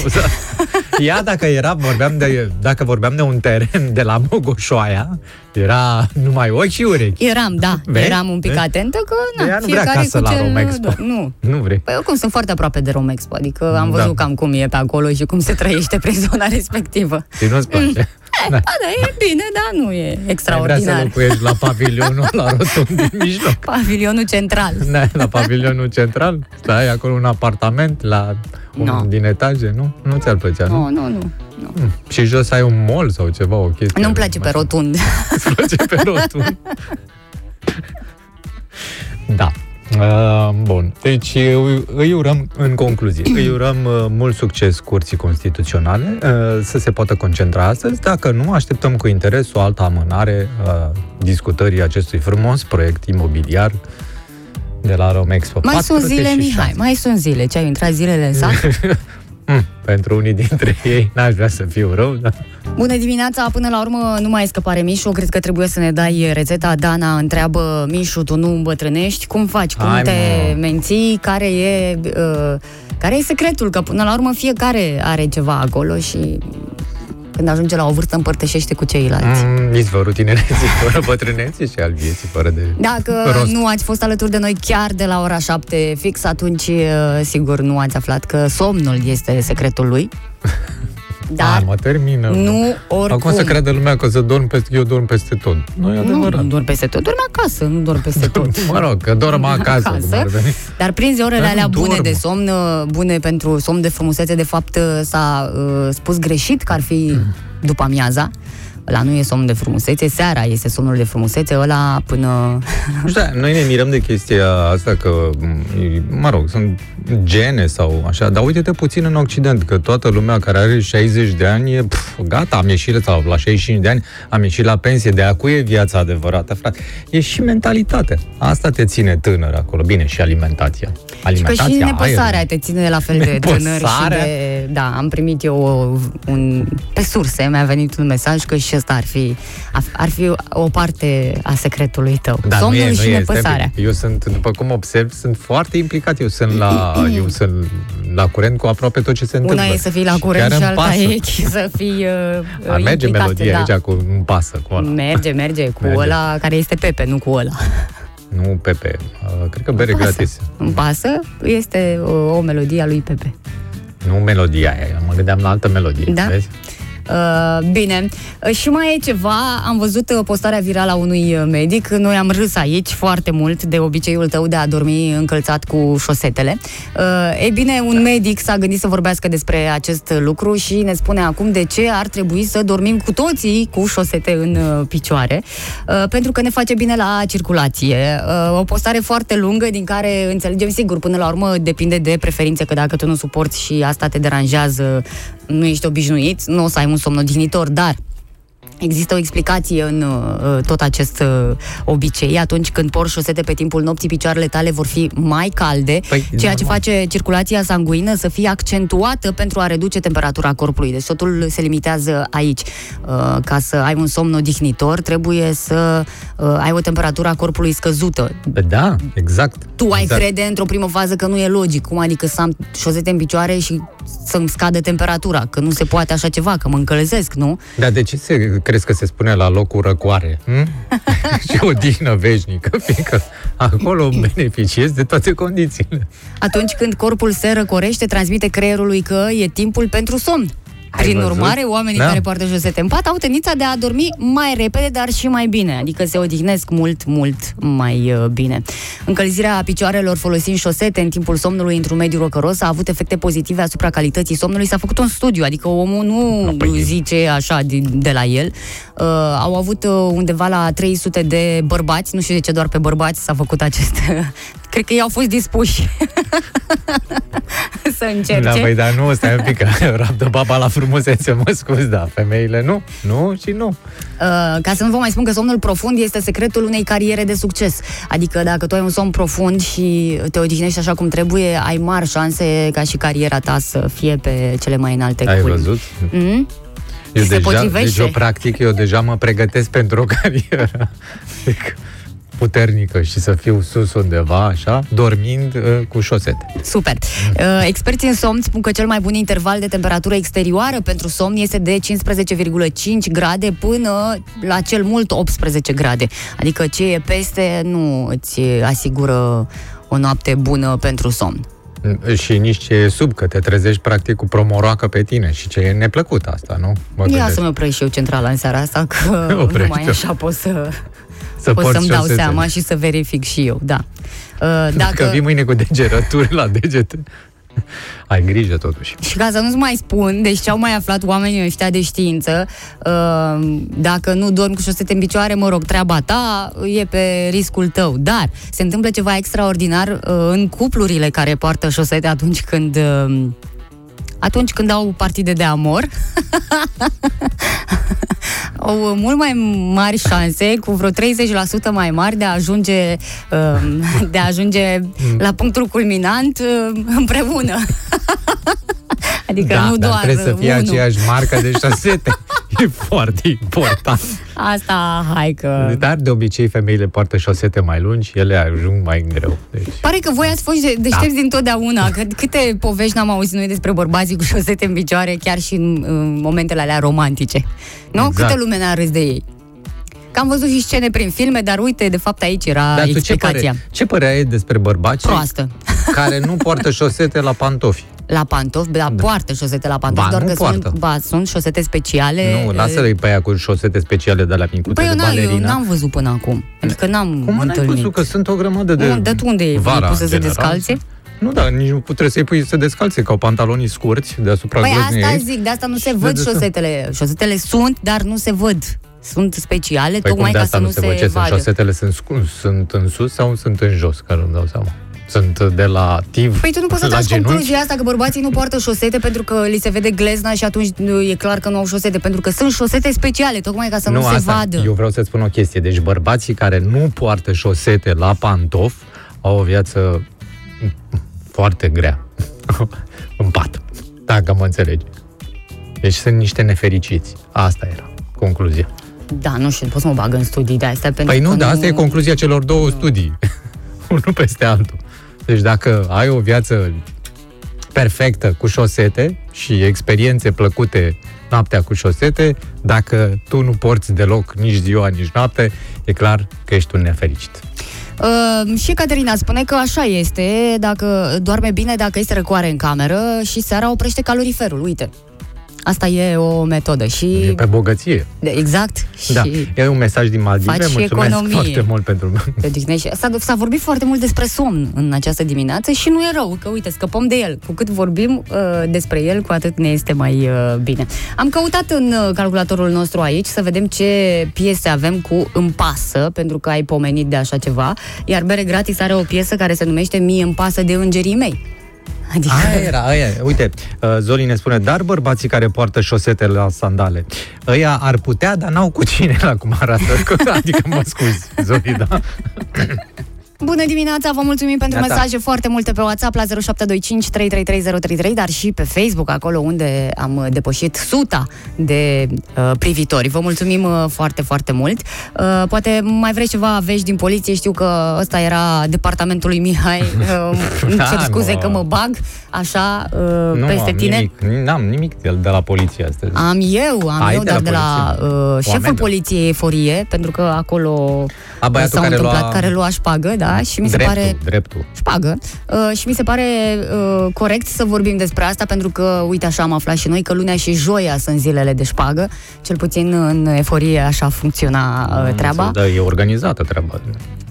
Ea dacă era, vorbeam de, dacă vorbeam de un teren de la Mogoșoaia, era numai ochi și urechi. Eram, da, Vezi? eram un pic Vezi? atentă că, na, Ea nu vrea fiecare casă cu la ce... Romexpo. Nu. Nu vrei. Păi oricum sunt foarte aproape de Romexpo, adică am văzut Da. cam cum e pe acolo și cum se trăiește prin zona respectivă. Și nu-ți place. Da. Ba da, e bine, dar nu e Ai vrea să extraordinar. locuiești la pavilionul la rotund din mijloc. Pavilionul central. Da, la pavilionul central? Stai acolo un apartament la unul Nu. din etaje, nu? Nu ți-ar plăcea, nu? Nu, nu, nu. Nu. Mm. Și jos ai un mall sau ceva, o chestie. Nu-mi place pe rotund. Îți place pe rotund. da. Uh, bun. Deci îi- îi urăm, în concluzie, îi urăm uh, mult succes Curții Constituționale, uh, să se poată concentra astăzi. Dacă nu, așteptăm cu interes o altă amânare uh, discutării acestui frumos proiect imobiliar de la Romexpo. Mai sunt zile, 46. Mihai, mai sunt zile. Ce ai intrat zilele în sat? Mm, pentru unii dintre ei, n-aș vrea să fiu rău, dar Bună dimineața! Până la urmă nu mai e scăpare, Mișu. Cred că trebuie să ne dai rețeta. Dana întreabă, Mișu, tu nu îmbătrânești? Cum faci? Cum Hai, te mă. menții? Care e, uh, care e secretul? Că până la urmă fiecare are ceva acolo și când ajunge la o vârstă împărtășește cu ceilalți. Mm, izvorul tinereții, fără bătrâneții și al vieții, fără de Dacă rost. nu ați fost alături de noi chiar de la ora 7 fix, atunci uh, sigur nu ați aflat că somnul este secretul lui. Dar A, mă termină. nu oricum. Acum să creadă lumea că să dorm peste, eu dorm peste tot. Nu e nu, adevărat. nu dorm peste tot, dormi acasă, nu dorm peste tot. Mă rog, că dorm acasă, cum ar veni. Dar prinzi orele Dar nu alea bune dorm. de somn, uh, bune pentru somn de frumusețe, de fapt uh, s-a uh, spus greșit că ar fi după amiaza. Ăla nu e somn de frumusețe, seara este somnul de frumusețe, ăla până... Nu știu, noi ne mirăm de chestia asta că, m, mă rog, sunt gene sau așa, dar uite-te puțin în Occident, că toată lumea care are 60 de ani e, pf, gata, am ieșit, sau la 65 de ani, am ieșit la pensie, de acu e viața adevărată, frate. E și mentalitatea. Asta te ține tânăr acolo. Bine, și alimentația. Și că Alimentația, și nepăsarea aerul. te ține la fel de tânăr și Nepăsarea? de... Da, am primit eu o, un... Pe surse mi-a venit un mesaj că și ăsta ar fi, ar fi o parte a secretului tău. Dar Somnul nu e, și nu e, nepăsarea. stai, Eu sunt, după cum observ, sunt foarte implicat. Eu sunt la, eu sunt la curent cu aproape tot ce se întâmplă. Una e să fii la Și curent chiar și îmi alta pasă. e să fii uh, Ar merge implicat, melodia da. aici cu un pasă cu ăla. Merge, merge cu Merge. ăla care este Pepe, nu cu ăla. Nu Pepe. Uh, cred că bere Îmi pasă. gratis. Îmi pasă, este o, o melodie a lui Pepe. Nu melodia aia. Mă gândeam la altă melodie. Da? Vezi? Uh, bine, uh, și mai e ceva, am văzut uh, postarea virală a unui uh, medic, noi am râs aici foarte mult de obiceiul tău de a dormi încălțat cu șosetele. Uh, e bine, un medic s-a gândit să vorbească despre acest lucru și ne spune acum de ce ar trebui să dormim cu toții cu șosete în uh, picioare, uh, pentru că ne face bine la circulație. Uh, o postare foarte lungă din care înțelegem sigur, până la urmă depinde de preferințe, că dacă tu nu suporți și asta te deranjează, nu ești obișnuit, nu o să ai un somn odihnitor, dar Există o explicație în uh, tot acest uh, obicei. Atunci când porți șosete pe timpul nopții, picioarele tale vor fi mai calde, Păi, ceea ce normal. face circulația sanguină să fie accentuată pentru a reduce temperatura corpului. Deci totul se limitează aici. Uh, ca să ai un somn odihnitor, trebuie să uh, ai o temperatură a corpului scăzută. Da, exact. Tu ai exact. crede într-o primă fază că nu e logic. Cum adică să am șosete în picioare și să-mi scadă temperatura? Că nu se poate așa ceva, că mă încălzesc, nu? Dar de ce se, crezi că se spune la locul răcoare? Hm? și o dihnă veșnică, fiindcă acolo beneficiezi de toate condițiile. Atunci când corpul se răcorește, transmite creierului că e timpul pentru somn. Ai Prin văzut? urmare, oamenii Da. care poartă șosete în pat au tendința de a dormi mai repede, dar și mai bine, adică se odihnesc mult, mult mai uh, bine. Încălzirea picioarelor folosind șosete în timpul somnului într-un mediu rocăros a avut efecte pozitive asupra calității somnului. S-a făcut un studiu, adică omul nu păi- zice așa din, de la el. Uh, au avut uh, undeva la 300 de bărbați, nu știu de ce doar pe bărbați s-a făcut acest... Cred că ei au fost dispuși să încerce. Da, păi, dar nu, stai un pic, că rabdă baba la frumusețe, mă scuz, da, femeile nu, nu și nu. Uh, ca să nu vă mai spun că somnul profund este secretul unei cariere de succes. Adică dacă tu ai un somn profund și te odihnești așa cum trebuie, ai mari șanse ca și cariera ta să fie pe cele mai înalte Ai culmi. văzut? Mm? Eu Se deja, potrivește. deci eu practic, eu deja mă pregătesc pentru o carieră adică, puternică și să fiu sus undeva, așa, dormind uh, cu șosete. Super. Uh, experții în somn spun că cel mai bun interval de temperatură exterioară pentru somn este de 15,5 grade până la cel mult 18 grade. Adică ce e peste nu îți asigură o noapte bună pentru somn. Și nici ce e sub, că te trezești practic cu promoroacă pe tine și ce e neplăcut asta, nu? Mă Ia gândesc. să-mi opresc și eu centrala în seara asta, că numai Oprește-o. așa pot să, să pot porți să-mi dau șosete. seama și să verific și eu, da. Uh, Dacă Dacă, vii mâine cu degerături la degete, ai grijă totuși. și ca să nu-ți mai spun, deci ce au mai aflat oamenii ăștia de știință, uh, dacă nu dormi cu șosete în picioare, mă rog, treaba ta e pe riscul tău. Dar se întâmplă ceva extraordinar uh, în cuplurile care poartă șosete atunci când... uh, atunci când au partide de amor, au mult mai mari șanse, cu vreo 30% mai mari de a ajunge, um, de a ajunge la punctul culminant um, împreună. Adică da, nu dar doar trebuie să fie unul. aceeași marcă de șosete. e foarte important. Asta, hai că... Dar de obicei femeile poartă șosete mai lungi, ele ajung mai greu. Deci... Pare că voi ați fost de- deștepți da. dintotdeauna. Că, câte povești n-am auzit noi despre bărbații cu șosete în picioare, chiar și în, în momentele alea romantice. Nu? Exact. Câte lume n-a râs de ei. Că am văzut și scene prin filme, dar uite, de fapt aici era Dar tu ce, explicația. părere, ce părere ai despre bărbați Proastă. care nu poartă șosete la pantofi? La pantofi, da, da. poartă șosete la pantofi, Ba, doar nu că poartă. sunt, ba, sunt șosete speciale. Nu, eh, lasă-i pe aia cu șosete speciale de la mincute Păi eu, de n-am, eu balerină. n-am văzut până acum. Adică n-am Cum n-ai întâlnit. văzut că sunt o grămadă de... Nu, de unde e? vara, E pus să se în general? descalțe? Nu, da, nici nu trebuie să-i pui să se descalțe, ca au pantalonii scurți deasupra Păi glăznei asta ei. zic, de asta nu se Și văd de- de- șosetele. Șosetele sunt, dar nu se văd. Sunt speciale, Păi cum tocmai de ca asta să nu nu se se văd? Ce sunt? vadă. Șosetele sunt, scu- sunt în sus sau sunt în jos, care nu dau seama? Sunt de la tiv Păi tu nu poți să la tragi genunchi? concluzia asta că bărbații nu poartă șosete pentru că li se vede glezna și atunci nu, e clar că nu au șosete, pentru că sunt șosete speciale, tocmai ca să nu, se asta, vadă. Eu vreau să-ți spun o chestie. Deci bărbații care nu poartă șosete la pantof au o viață foarte grea în pat, dacă mă înțelegi. Deci sunt niște nefericiți. Asta era concluzia. Da, nu știu, pot să mă bag în studii de astea pentru Păi nu, că dar asta e concluzia celor două studii. Unul peste altul. Deci dacă ai o viață perfectă cu șosete și experiențe plăcute noaptea cu șosete, dacă tu nu porți deloc nici ziua, nici noapte, e clar că ești un nefericit. Uh, și Caterina spune că așa este, dacă dorme bine, dacă este răcoare în cameră și seara oprește caloriferul, uite. Asta e o metodă și... E pe bogăție. De- Exact. Da, Și e un mesaj din Maldive. faci și Mulțumesc economie. foarte mult pentru te odihnești. S-a, s-a vorbit foarte mult despre somn în această dimineață și nu e rău, că uite, scăpăm de el. Cu cât vorbim uh, despre el, cu atât ne este mai uh, bine. Am căutat în uh, calculatorul nostru aici să vedem ce piese avem cu Îmi pasă, pentru că ai pomenit de așa ceva, iar Bere Gratis are o piesă care se numește Mie îmi pasă de îngerii mei. Adică... Aia era, aia. e. Uite, uh, Zoli ne spune, dar bărbații care poartă șosete la sandale, ăia ar putea, dar n-au cu cine la cum arată. Adică mă scuzi, Zoli, da? Bună dimineața, vă mulțumim pentru Gata. mesaje foarte multe pe WhatsApp la 0725 333033, dar și pe Facebook, acolo unde am uh, depășit suta de uh, privitori. Vă mulțumim uh, foarte, foarte mult. Uh, poate mai vreți ceva vești din poliție, știu că ăsta era departamentul lui Mihai. Uh, îmi cer Da, scuze mă. că mă bag așa uh, Nu peste am tine. nimic, n-am nimic de, de la poliție astăzi. Am eu, am Ai eu, de dar la de la poliție? uh, O șeful amendă? poliției Eforie, pentru că acolo A, băiatul s-a care întâmplat, lua- care lua șpagă, da, și mi se dreptul, pare dreptul. șpagă uh, și mi se pare uh, corect să vorbim despre asta pentru că, uite așa am aflat și noi că lunea și joia sunt zilele de șpagă, cel puțin în eforie așa funcționa uh, treaba. Da, e organizată treaba.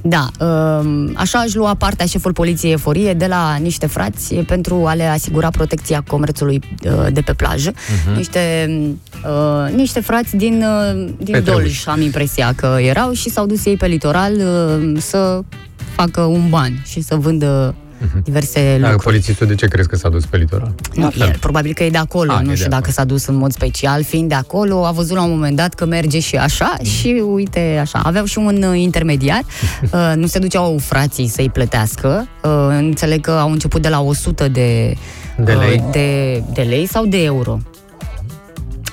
Da, uh, așa își lua partea șeful poliției eforie de la niște frați pentru a le asigura protecția comerțului uh, de pe plajă. Mhm. Niște, uh, niște frați din, uh, din Petreluși. Dolj, am impresia că erau și s-au dus ei pe litoral uh, să facă un ban și să vândă diverse Dacă lucruri. Mhm. polițistul de ce crezi că s-a dus pe litoral? Nu, La fel. el, probabil că e de acolo, A, e nu de știu acolo. dacă s-a dus în mod special, fiind de acolo, a văzut la un moment dat că merge și așa Mhm. și uite așa, aveau și un uh, intermediar, uh, nu se duceau frații să-i plătească, uh, înțeleg că au început de la 100 de, De lei? uh, de, de lei sau de euro.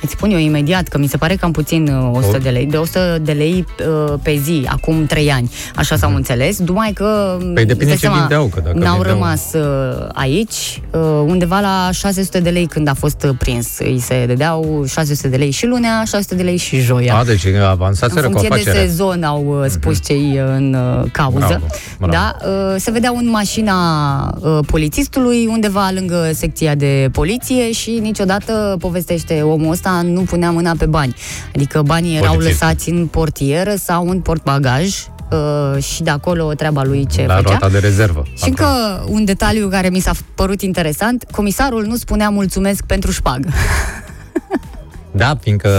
Îți spun eu imediat că mi se pare cam puțin uh, 100 O- de lei, de 100 de lei uh, pe zi, acum 3 ani, așa s-au înțeles, numai că Mhm. Păi depinde îți dai ce seama, vindeau, că dacă n-au vindeau- rămas uh, aici, uh, undeva la 600 de lei când a fost uh, prins. Îi se dădeau 600 de lei și lunea, 600 de lei și joia. A, deci avansaseră în cu funcție de afacerea. sezon au uh, spus cei uh, în uh, cauză. Bravo, bravo. Da, uh, se vedeau în mașina uh, polițistului undeva lângă secția de poliție și niciodată povestește omul ăsta nu punea mâna pe bani. Adică banii erau Polițistul. lăsați în portieră sau în portbagaj uh, și de acolo treaba lui ce La făcea. roata de rezervă. Și încă un detaliu care mi s-a părut interesant, comisarul nu spunea mulțumesc pentru șpagă. Da, fiindcă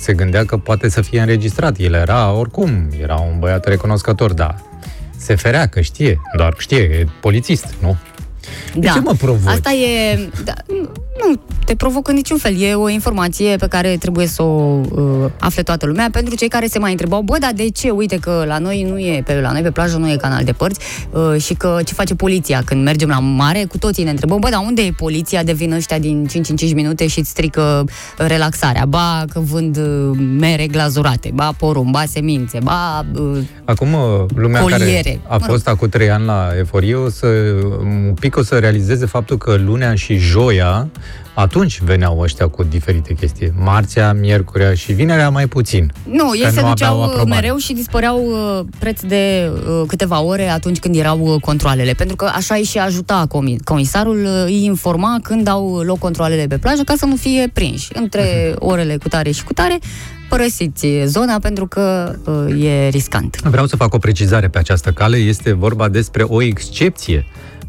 se gândea că poate să fie înregistrat. El era, oricum, era un băiat recunoscător, da. Se ferea că știe, doar știe, e polițist, nu? De ce mă provoci? Asta e... Da, nu, te provocă niciun fel. E o informație pe care trebuie să o uh, afle toată lumea. Pentru cei care se mai întrebau, bă, dar de ce? Uite că la noi nu e, pe, la noi pe plajă nu e canal de părți uh, și că ce face poliția când mergem la mare, cu toții ne întrebăm, bă, dar unde e poliția de vin ăștia din 5 în 5 minute și îți strică relaxarea? Ba că vând uh, mere glazurate, ba porumb, ba semințe, ba uh, Acum, uh, lumea Coliere. care a Mă rog. fost acum trei ani la eforie o să un pic o să realizeze faptul că lunea și joia atunci veneau ăștia cu diferite chestii. Marțea, miercurea și vinerea mai puțin. Nu, ei Că se nu duceau aveau uh, aprobare. mereu și dispăreau uh, preț de uh, câteva ore atunci când erau uh, controlele, pentru că așa îi și ajuta comi- comisarul, uh, îi informa când au loc controlele pe plajă ca să nu fie prinși. Între Mhm. orele cu tare și cu tare, părăsiți zona pentru că uh, e riscant. Vreau să fac o precizare pe această cale. Este vorba despre o excepție.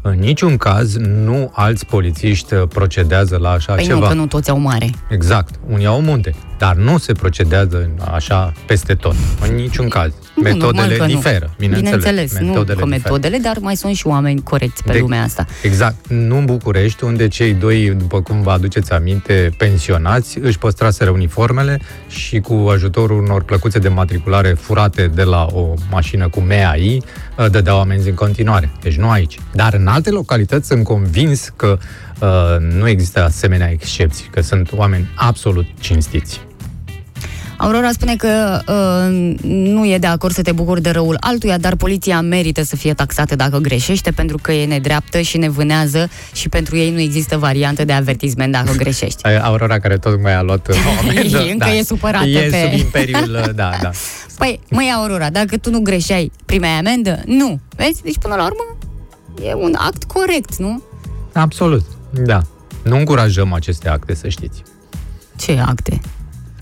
În niciun caz nu alți polițiști procedează la așa Păi ceva. nu, că nu toți au mare. Exact. Unii au munte, dar nu se procedează așa peste tot. În niciun caz. Nu, normal Metodele că nu. diferă, bineînțeles. Bineînțeles, nu Metodele cu diferă. metodele, dar mai sunt și oameni corecți pe De- lumea asta. Exact. Nu în București, unde cei doi, după cum vă aduceți aminte, pensionați, își păstraseră uniformele și cu ajutorul unor plăcuțe de matriculare furate de la o mașină cu MEAI, uh, dădeau amenzi în continuare. Deci nu aici. Dar în alte localități sunt convins că uh, nu există asemenea excepții, că sunt oameni absolut cinstiți. Aurora spune că uh, nu e de acord să te bucuri de răul altuia, dar poliția merită să fie taxată dacă greșește, pentru că e nedreaptă și ne vânează și pentru ei nu există variantă de avertisment dacă greșești. Ai Aurora care tocmai a luat uh, o amendă. Încă e supărată E pe- sub imperiul, uh, da, da. Păi, măi, Aurora, dacă tu nu greșeai, primeai amendă? Nu. Vezi? Deci, până la urmă, e un act corect, nu? Absolut, da. Nu încurajăm aceste acte, să știți. Ce acte?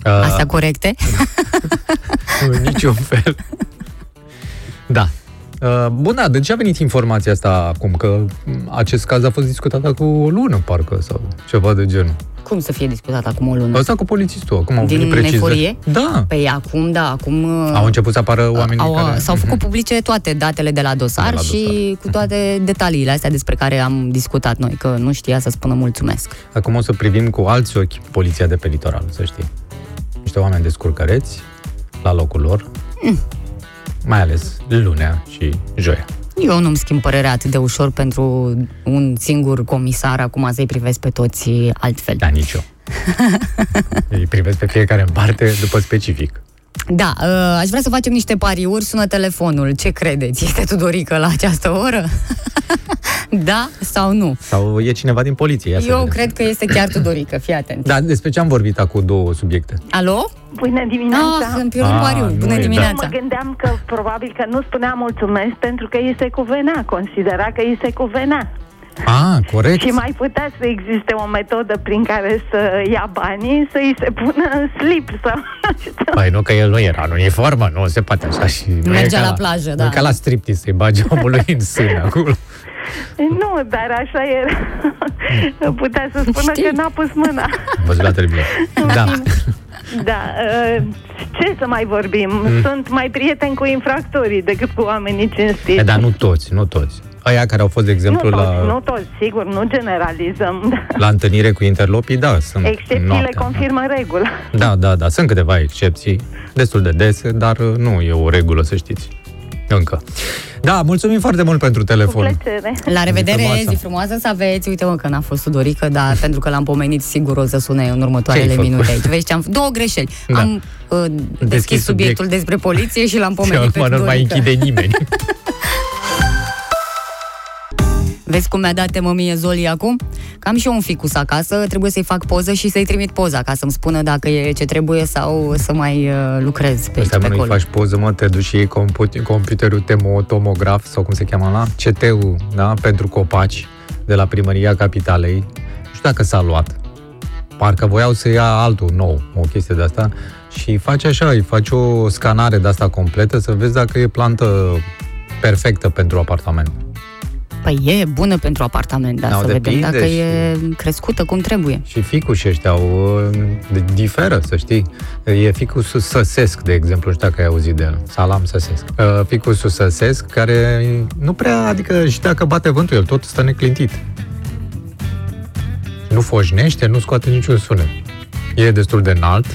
Uh, Astea corecte? În niciun fel. Da. Uh, Bun, da, de ce a venit informația asta acum? Că m, acest caz a fost discutat acum o lună, parcă, sau ceva de genul. Cum să fie discutat acum o lună? Ăsta cu polițistul, acum au Din venit precizări. eforie? Da. Păi acum, da, acum... uh, Au început să apară oamenii au, care... S-au făcut publice toate datele de la dosar, De la și dosar. cu toate detaliile astea despre care am discutat noi, că nu știa să spună mulțumesc. Acum o să privim cu alți ochi poliția de pe litoral, să știi. Niște oameni descurcăreți, la locul lor, Mm. mai ales lunea și joia. Eu nu-mi schimb părerea atât de ușor pentru un singur comisar, acum să-i privesc pe toți altfel. Da, nici eu. Îi privesc pe fiecare în parte după specific. Da, uh, aș vrea să facem niște pariuri, sună telefonul. Ce credeți? Este Tudorică la această oră? da sau nu? Sau e cineva din poliție? Ia să Eu vedem. cred că este chiar Tudorică, fii atent. Da, despre ce am vorbit acum două subiecte? Alo? Bună dimineața! Ah, îmi pierd un Ah, pariu. nu Bună e, da. dimineața. Mă gândeam că probabil că nu spunea mulțumesc pentru că îi se cuvenea, considera că îi se cuvenea. Ah, corect. Și mai putea să existe o metodă prin care să ia banii, să îi se pună în slip sau nu știu. Păi nu că el nu era în uniformă, nu se poate așa și... nu e Mergea ca la plajă, nu da. e ca la striptease să-i bagi omului în sân acolo. Nu, dar așa era. Putea să spună Știi. că n-a pus mâna. Am văzut la televizor. Da. Da, uh, ce să mai vorbim? Sunt mai prieteni cu infractorii decât cu oamenii cinstiți. E, dar nu toți, nu toți. Aia care au fost, de nu exemplu, toți, la, nu toți, sigur, nu generalizăm. la întâlnire cu interlopii, da, sunt Excepțiile noaptea, confirmă regula. Da, da, da, sunt câteva excepții, destul de dese, dar uh, nu e o regulă, să știți. Încă. Da, mulțumim foarte mult pentru Cu telefon. plăcere. La revedere, frumoasă. zi frumoasă să aveți. Uite mă că n-a fost Tudorică, dar pentru că l-am pomenit, sigur o să sune în următoarele Ce-ai făcut? minute aici. Vezi ce am Două greșeli. Da. Am uh, deschis, Deschis subiectul subiect. despre poliție și l-am pomenit pe Acum nu mai Tudorică. închide nimeni. Vezi cum mi-a dat temă mie Zoli acum? Că am și eu un ficus acasă, trebuie să-i fac poză și să-i trimit poza ca să-mi spună dacă e ce trebuie sau să mai uh, lucrez pe, Ăsta pe mă, nu-i acolo. faci poză, mă, te duci și iei comput- computerul temotomograf sau cum se cheamă la CT-ul, da, pentru copaci de la Primăria Capitalei. Nu știu dacă s-a luat. Parcă voiau să ia altul nou, o chestie de asta. Și faci așa, îi faci o scanare de asta completă să vezi dacă e plantă perfectă pentru apartament. Păi e bună pentru apartament, dar Da, să vedem depinde dacă și- e crescută cum trebuie. Și ficuși ăștia au, uh, de- diferă, să știi. E ficusul săsesc, de exemplu, nu știu dacă ai auzit de el. Salam săsesc. Uh, Ficusul săsesc, care nu prea, adică și dacă bate vântul, el tot stă neclintit. Nu foșnește, nu scoate niciun sunet. E destul de înalt,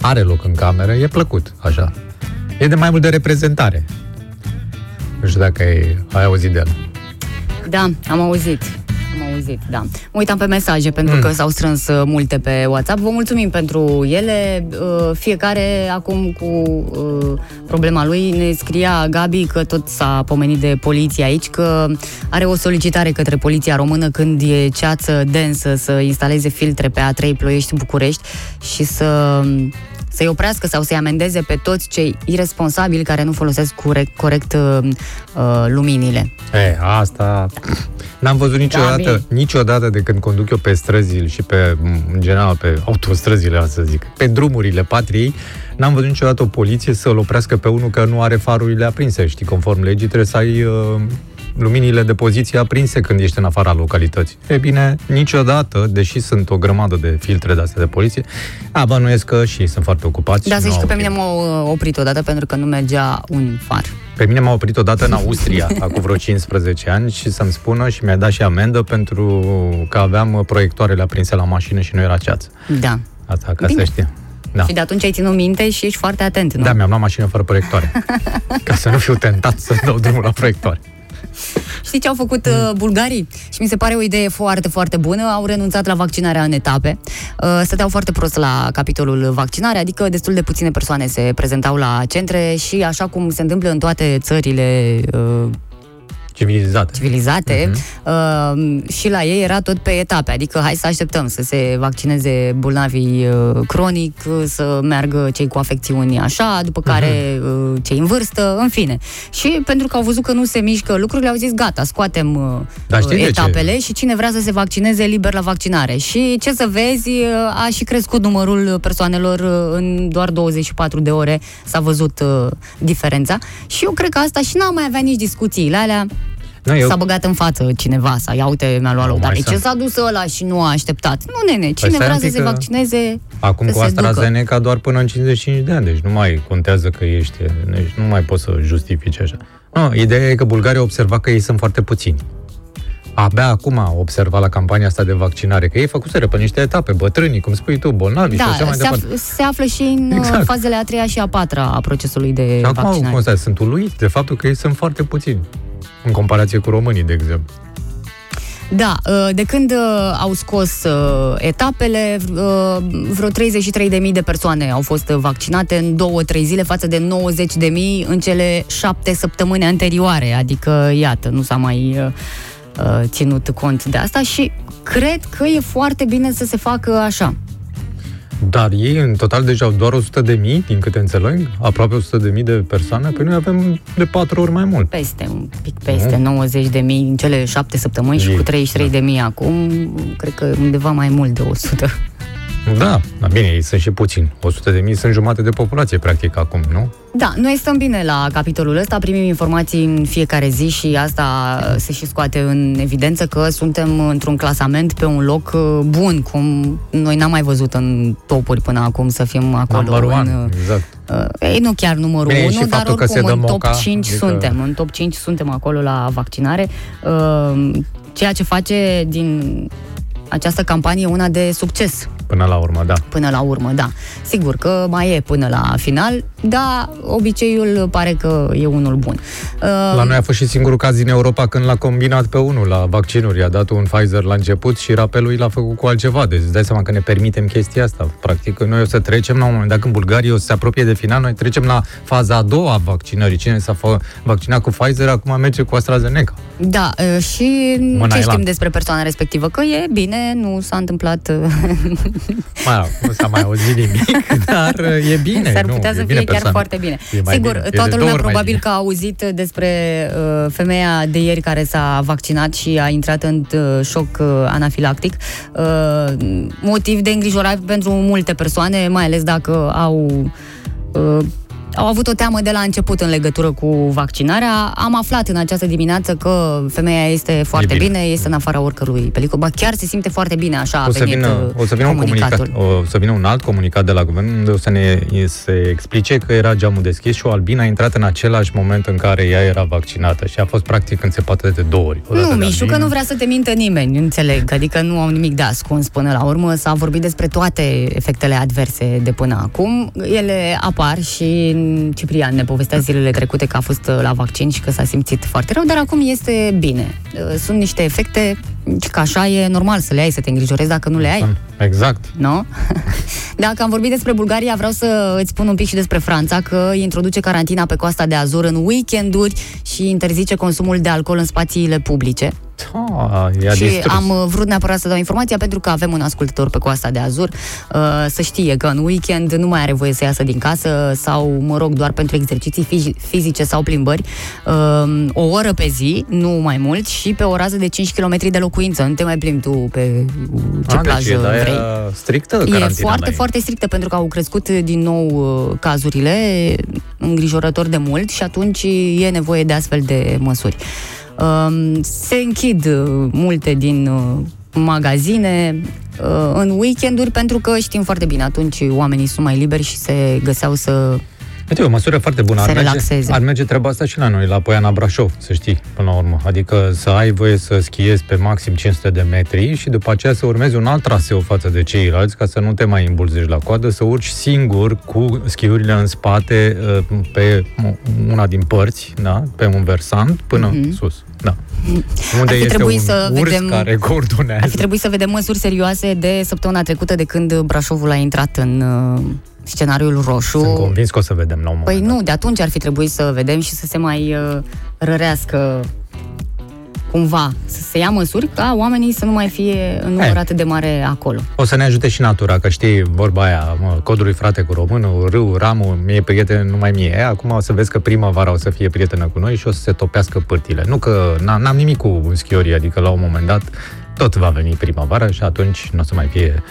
are loc în cameră, e plăcut, așa. E de mai mult de reprezentare. Nu știu dacă ai, ai auzit de el. Da, am auzit. Am auzit, da. Mă uitam pe mesaje pentru Mm. că s-au strâns uh, multe pe WhatsApp. Vă mulțumim pentru ele. Uh, Fiecare acum cu uh, problema lui ne scria Gabi că tot s-a pomenit de poliție aici, că are o solicitare către poliția română când e ceață densă să instaleze filtre pe A3 Ploiești-București și să să-i oprească sau să-i amendeze pe toți cei irresponsabili care nu folosesc corect, corect uh, uh, luminile. E, asta... N-am văzut niciodată, Gabi. niciodată de când conduc eu pe străzile și pe, în general, pe autostrăzile, să zic, pe drumurile patriei, n-am văzut niciodată o poliție să-l oprească pe unul că nu are farurile aprinse. Știi, conform legii, trebuie să ai uh, luminile de poziție aprinse când ești în afara localității. E bine, niciodată, deși sunt o grămadă de filtre de-astea de poliție, a, bănuiesc că și ei sunt foarte ocupați. Da, și să nu știi că au pe mine timp. m-au uh, oprit odată pentru că nu mergea un far. Pe mine m-a oprit odată în Austria, acum vreo 15 ani, și să-mi spună și mi-a dat și amendă pentru că aveam uh, proiectoarele aprinse la mașină și nu era ceață. Da. Asta ca Bine. să știi. Da. Și de atunci ai ținut minte și ești foarte atent, nu? Da, mi-am luat mașină fără proiectoare. ca să nu fiu tentat să dau drumul la proiectoare. Știi ce au făcut uh, bulgarii? Și mi se pare o idee foarte, foarte bună. Au renunțat la vaccinarea în etape. Uh, stăteau foarte prost la capitolul vaccinare, adică destul de puține persoane se prezentau la centre și așa cum se întâmplă în toate țările uh, Civilizat. civilizate, uh, și la ei era tot pe etape, adică hai să așteptăm să se vaccineze bolnavii uh, cronic, uh, să meargă cei cu afecțiuni așa, după care uh, cei în vârstă, în fine. Și pentru că au văzut că nu se mișcă lucrurile, au zis gata, scoatem uh, Dar știi de ce? etapele și cine vrea să se vaccineze liber la vaccinare. Și ce să vezi, uh, a și crescut numărul persoanelor uh, în doar 24 de ore s-a văzut uh, diferența și eu cred că asta și n-am mai avea nici discuțiile alea Nu, eu, S-a băgat în față cineva să ia uite, mi-a luat Nu, loc. Dar mai de ce sunt. s-a dus ăla și nu a așteptat? Nu, nene, cine stai vrea un să pic se că- vaccineze, acum să cu se ducă. AstraZeneca doar până în 55 de ani, deci nu mai contează că ești, deci nu mai poți să justifici așa. Nu, ideea e că Bulgaria observa că ei sunt foarte puțini. Abia acum a observat la campania asta de vaccinare, că ei făcuseră pe niște etape, bătrânii, cum spui tu, bolnavi și așa Da, mai se, departe. af- se află și în Exact. exact. fazele a treia și a patra a procesului de Și acum vaccinare. constat, sunt uluit de faptul că ei sunt foarte puțini în comparație cu românii, de exemplu. Da, uh, de când uh, au scos uh, etapele, uh, vreo 33.000 de persoane au fost uh, vaccinate în două-trei zile față de 90.000 în cele șapte săptămâni anterioare. Adică, iată, nu s-a mai uh, uh, ținut cont de asta și cred că e foarte bine să se facă așa. Dar ei în total deja au doar 100 de mii, din câte înțeleg, aproape 100 de mii de persoane, pe noi avem de patru ori mai mult. Peste, un pic peste 90 de mii în cele șapte săptămâni și Ei, cu 33 de mii acum, cred că undeva mai mult de 100. Da, dar bine, ei sunt și puțini. 100 de mii sunt jumate de populație, practic, acum, nu? Da, noi stăm bine la capitolul ăsta, primim informații în fiecare zi și asta se și scoate în evidență că suntem într-un clasament pe un loc uh, bun, cum noi n-am mai văzut în topuri până acum să fim acolo. Number one, în, exact. uh, ei, nu chiar numărul Bine, 1, și dar faptul că se oricum dă în top moca, 5 adică- suntem. În top 5 suntem acolo la vaccinare. Uh, ceea ce face din această campanie una de succes Până la urmă, da. până la urmă, da. Sigur că mai e până la final, dar obiceiul pare că e unul bun. Uh, La noi a fost și singurul caz din Europa când l-a combinat pe unul la vaccinuri. I-a dat un Pfizer la început și rapelul i l-a făcut cu altceva. Deci îți dai seama că ne permitem chestia asta. Practic, noi o să trecem la un moment dat când Bulgaria o să se apropie de final, noi trecem la faza a doua a vaccinării. Cine s-a fă- vaccinat cu Pfizer, acum merge cu AstraZeneca. Da, uh, și Mâna ce e știm la- despre persoana respectivă? Că e bine, nu s-a întâmplat... uh, Mai, nu s-a mai auzit nimic, dar e bine. S-ar nu, putea e să bine fie chiar persoană. foarte bine. E mai Sigur, bine. E de toată două lumea ori mai probabil bine. că a auzit despre uh, femeia de ieri care s-a vaccinat și a intrat în uh, șoc uh, anafilactic. Uh, motiv de îngrijorare pentru multe persoane, mai ales dacă au uh, au avut o teamă de la început în legătură cu vaccinarea. Am aflat în această dimineață că femeia este foarte E bine. bine. este în afara oricărui pericol. Ba chiar se simte foarte bine, așa a O să, venit vină, uh, o, să vină un comunicatul. comunicat, o să vină un alt comunicat de la guvern unde o să ne se explice că era geamul deschis și o albină a intrat în același moment în care ea era vaccinată și a fost practic înțepată de două ori. O dată Nu, de Mișu, că albină. nu vrea să te mintă nimeni, înțeleg. Adică nu au nimic de ascuns până la urmă. S-a vorbit despre toate efectele adverse de până acum. Ele apar și Ciprian ne povestea zilele trecute că a fost uh, la vaccin și că s-a simțit foarte rău, dar acum este bine. Uh, Sunt niște efecte și că așa e normal să le ai, să te îngrijorezi dacă nu le ai. Exact. Nu? Dacă am vorbit despre Bulgaria, vreau să îți spun un pic și despre Franța, că introduce carantina pe coasta de Azur în weekenduri și interzice consumul de alcool în spațiile publice. Ah, i-a și distrus. am uh, vrut neapărat să dau informația pentru că avem un ascultător pe coasta de Azur uh, să știe că în weekend nu mai are voie să iasă din casă sau, mă rog, doar pentru exerciții fizi- fizice sau plimbări uh, o oră pe zi, nu mai mult, și pe o rază de 5 km de locuință. Nu te mai plimbi tu pe ce Ah, plajă deci e de-aia vrei. strictă E carantina foarte, la ei. foarte strictă pentru că au crescut din nou uh, cazurile îngrijorător de mult și atunci e nevoie de astfel de măsuri. Um, Se închid uh, multe din uh, magazine uh, în weekenduri pentru că știm foarte bine, atunci oamenii sunt mai liberi și se găseau să... Uite, e o măsură foarte bună. Se Ar merge, relaxeze. ar merge treaba asta și la noi, la Poiana Brașov, să știi, până la urmă. Adică să ai voie să schiezi pe maxim 500 de metri și după aceea să urmezi un alt traseu față de ceilalți, ca să nu te mai îmbulzești la coadă, să urci singur cu schiurile în spate uh, pe una din părți, da? pe un versant, până Mhm. sus. Da. Unde fi este trebuit un să urs vedem- care coordonează. Ar fi trebuit să vedem măsuri serioase de săptămâna trecută de când Brașovul a intrat în uh, scenariul roșu. Sunt convins că o să vedem la un moment Păi dat. nu, de atunci ar fi trebuit să vedem și să se mai uh, rărească cumva, să se ia măsuri ca oamenii să nu mai fie în număr Hai. atât de mare acolo. O să ne ajute și natura, că știi vorba aia, mă, codului frate cu românul, râu, ramul, mie prieten, numai mie. E, Acum o să vezi că primăvara o să fie prietenă cu noi și o să se topească pârtile. Nu că n- n-am nimic cu schiorii, adică la un moment dat tot va veni primăvara și atunci nu o să mai fie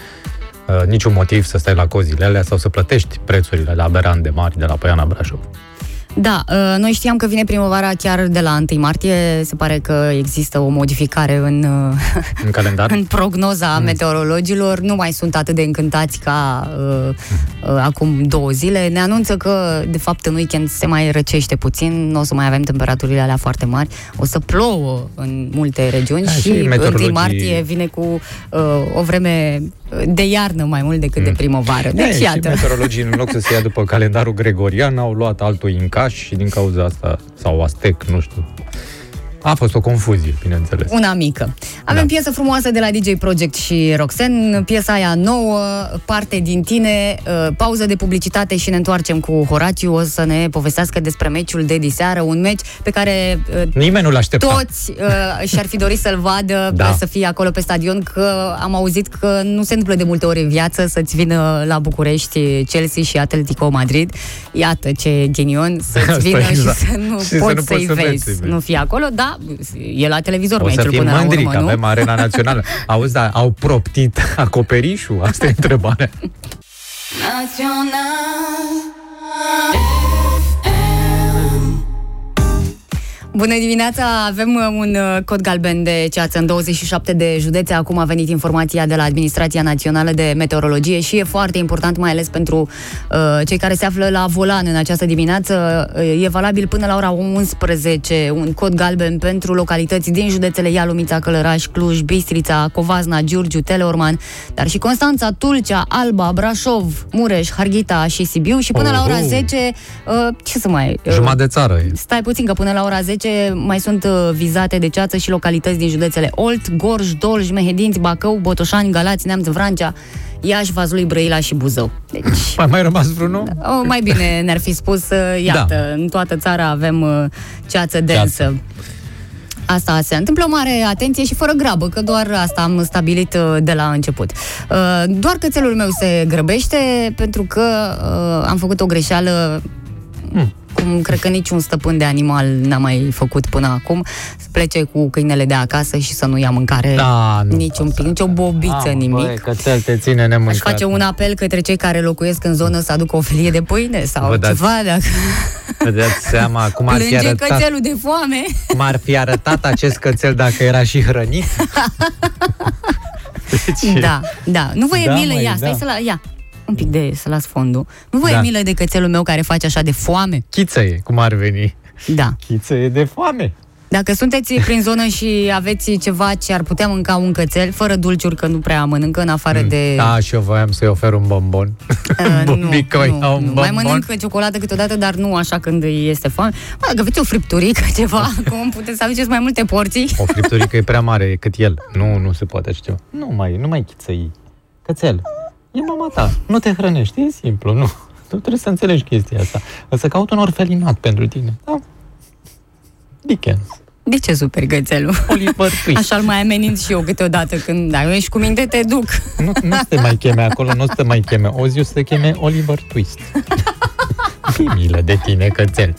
uh, niciun motiv să stai la cozile alea sau să plătești prețurile la berande mari de la Poiana Brașov. Da, uh, noi știam că vine primăvara chiar de la 1 martie. Se pare că există o modificare în, uh, În calendar? în prognoza Mm. meteorologilor. Nu mai sunt atât de încântați ca uh, uh, acum două zile. Ne anunță că, de fapt, în weekend se mai răcește puțin, nu o să mai avem temperaturile alea foarte mari, o să plouă în multe regiuni Da, și și 1 meteorologii- martie vine cu uh, o vreme de iarnă mai mult decât de primăvară. Deci, Mm. E, și iată. meteorologii, în loc să se ia după calendarul gregorian, au luat altul incaș și din cauza asta, sau astec, nu știu. A fost o confuzie, bineînțeles. Una mică. Avem Da. piesă frumoasă de la DJ Project și Roxen, piesa aia nouă, parte din tine, uh, pauză de publicitate și ne întoarcem cu Horaciu. O să ne povestească despre meciul de diseară, un meci pe care uh, Nimeni nu-l aștepta. toți uh, și-ar fi dorit să-l vadă, Da. da. să fie acolo pe stadion, că am auzit că nu se întâmplă de multe ori în viață să-ți vină la București Chelsea și Atletico Madrid. Iată ce ghinion să-ți Asta vină exact. și să nu Și să poți nu să-i poți să vezi, vezi, să-i vezi. nu fii acolo, da, e la televizor O să meciul fim până la mândri urmă, că nu? avem arena națională. Auzi, dar au proptit acoperișul? Asta e întrebarea. Bună dimineața! Avem uh, un uh, cod galben de ceață în 27 de județe. Acum a venit informația de la Administrația Națională de Meteorologie și e foarte important, mai ales pentru uh, cei care se află la volan în această dimineață. Uh, e valabil până la ora 11 un cod galben pentru localități din județele Ialumița, Călăraș, Cluj, Bistrița, Covazna, Giurgiu, Teleorman, dar și Constanța, Tulcea, Alba, Brașov, Mureș, Harghita și Sibiu și până la ora Oho! 10, uh, ce să mai... uh, Jumătate de țară e. Stai puțin, că până la ora 10 mai sunt uh, vizate de ceață și localități din județele Olt, Gorj, Dolj, Mehedinți, Bacău, Botoșani, Galați, Neamț, Vrancea, Iași, Vazlui, Brăila și Buzău. Deci, Mai mai rămas vreunul? o, mai bine ne-ar fi spus, uh, iată, Da. în toată țara avem uh, ceață densă. Asta se întâmplă, mare atenție și fără grabă, că doar asta am stabilit uh, de la început. Uh, Doar cățelul meu se grăbește pentru că uh, am făcut o greșeală cu cum cred că niciun stăpân de animal n-a mai făcut până acum, să plece cu câinele de acasă și să nu ia mâncare Da, nu nici un pic, nici o bobiță, Mamă, nimic. Băi, cățel te ține nemâncat. Aș face un apel către cei care locuiesc în zonă să aducă o felie de pâine sau Vă dați ceva, dacă Vă dați seama cum ar fi plânge arătat, cățelul de foame. cum ar fi arătat acest cățel dacă era și hrănit? Deci, Da, da. Nu vă e Da, milă, măi, ia, stai da. să la, ia. Un pic de să las fondul. Nu vă Da. e milă de cățelul meu care face așa de foame? Chiță e, cum ar veni. Da. Chiță e de foame. Dacă sunteți prin zonă și aveți ceva ce ar putea mânca un cățel, fără dulciuri, că nu prea mănâncă, în afară de... Da, și eu voiam să-i ofer un bombon. Uh, nu, Bumbicoi, nu, au un nu. Mai bombon. mănânc ciocolată câteodată, dar nu așa când îi este foame. Bă, Dacă aveți o fripturică, ceva, cum puteți să aduceți mai multe porții? O fripturică e prea mare cât el. Nu, nu se poate așa ceva. Nu mai, nu mai chițăi. Cățel, e mama ta. Nu te hrănești, e simplu, nu. Tu trebuie să înțelegi chestia asta. O să caut un orfelinat pentru tine. Da? Dickens. De ce super cățelul? Oliver Twist. Așa-l mai ameninț și eu câteodată când dacă ești cu minte, te duc. Nu, nu să te mai cheme acolo, nu să te mai cheme. O zi o să te cheme Oliver Twist. Fii milă de tine, cățel.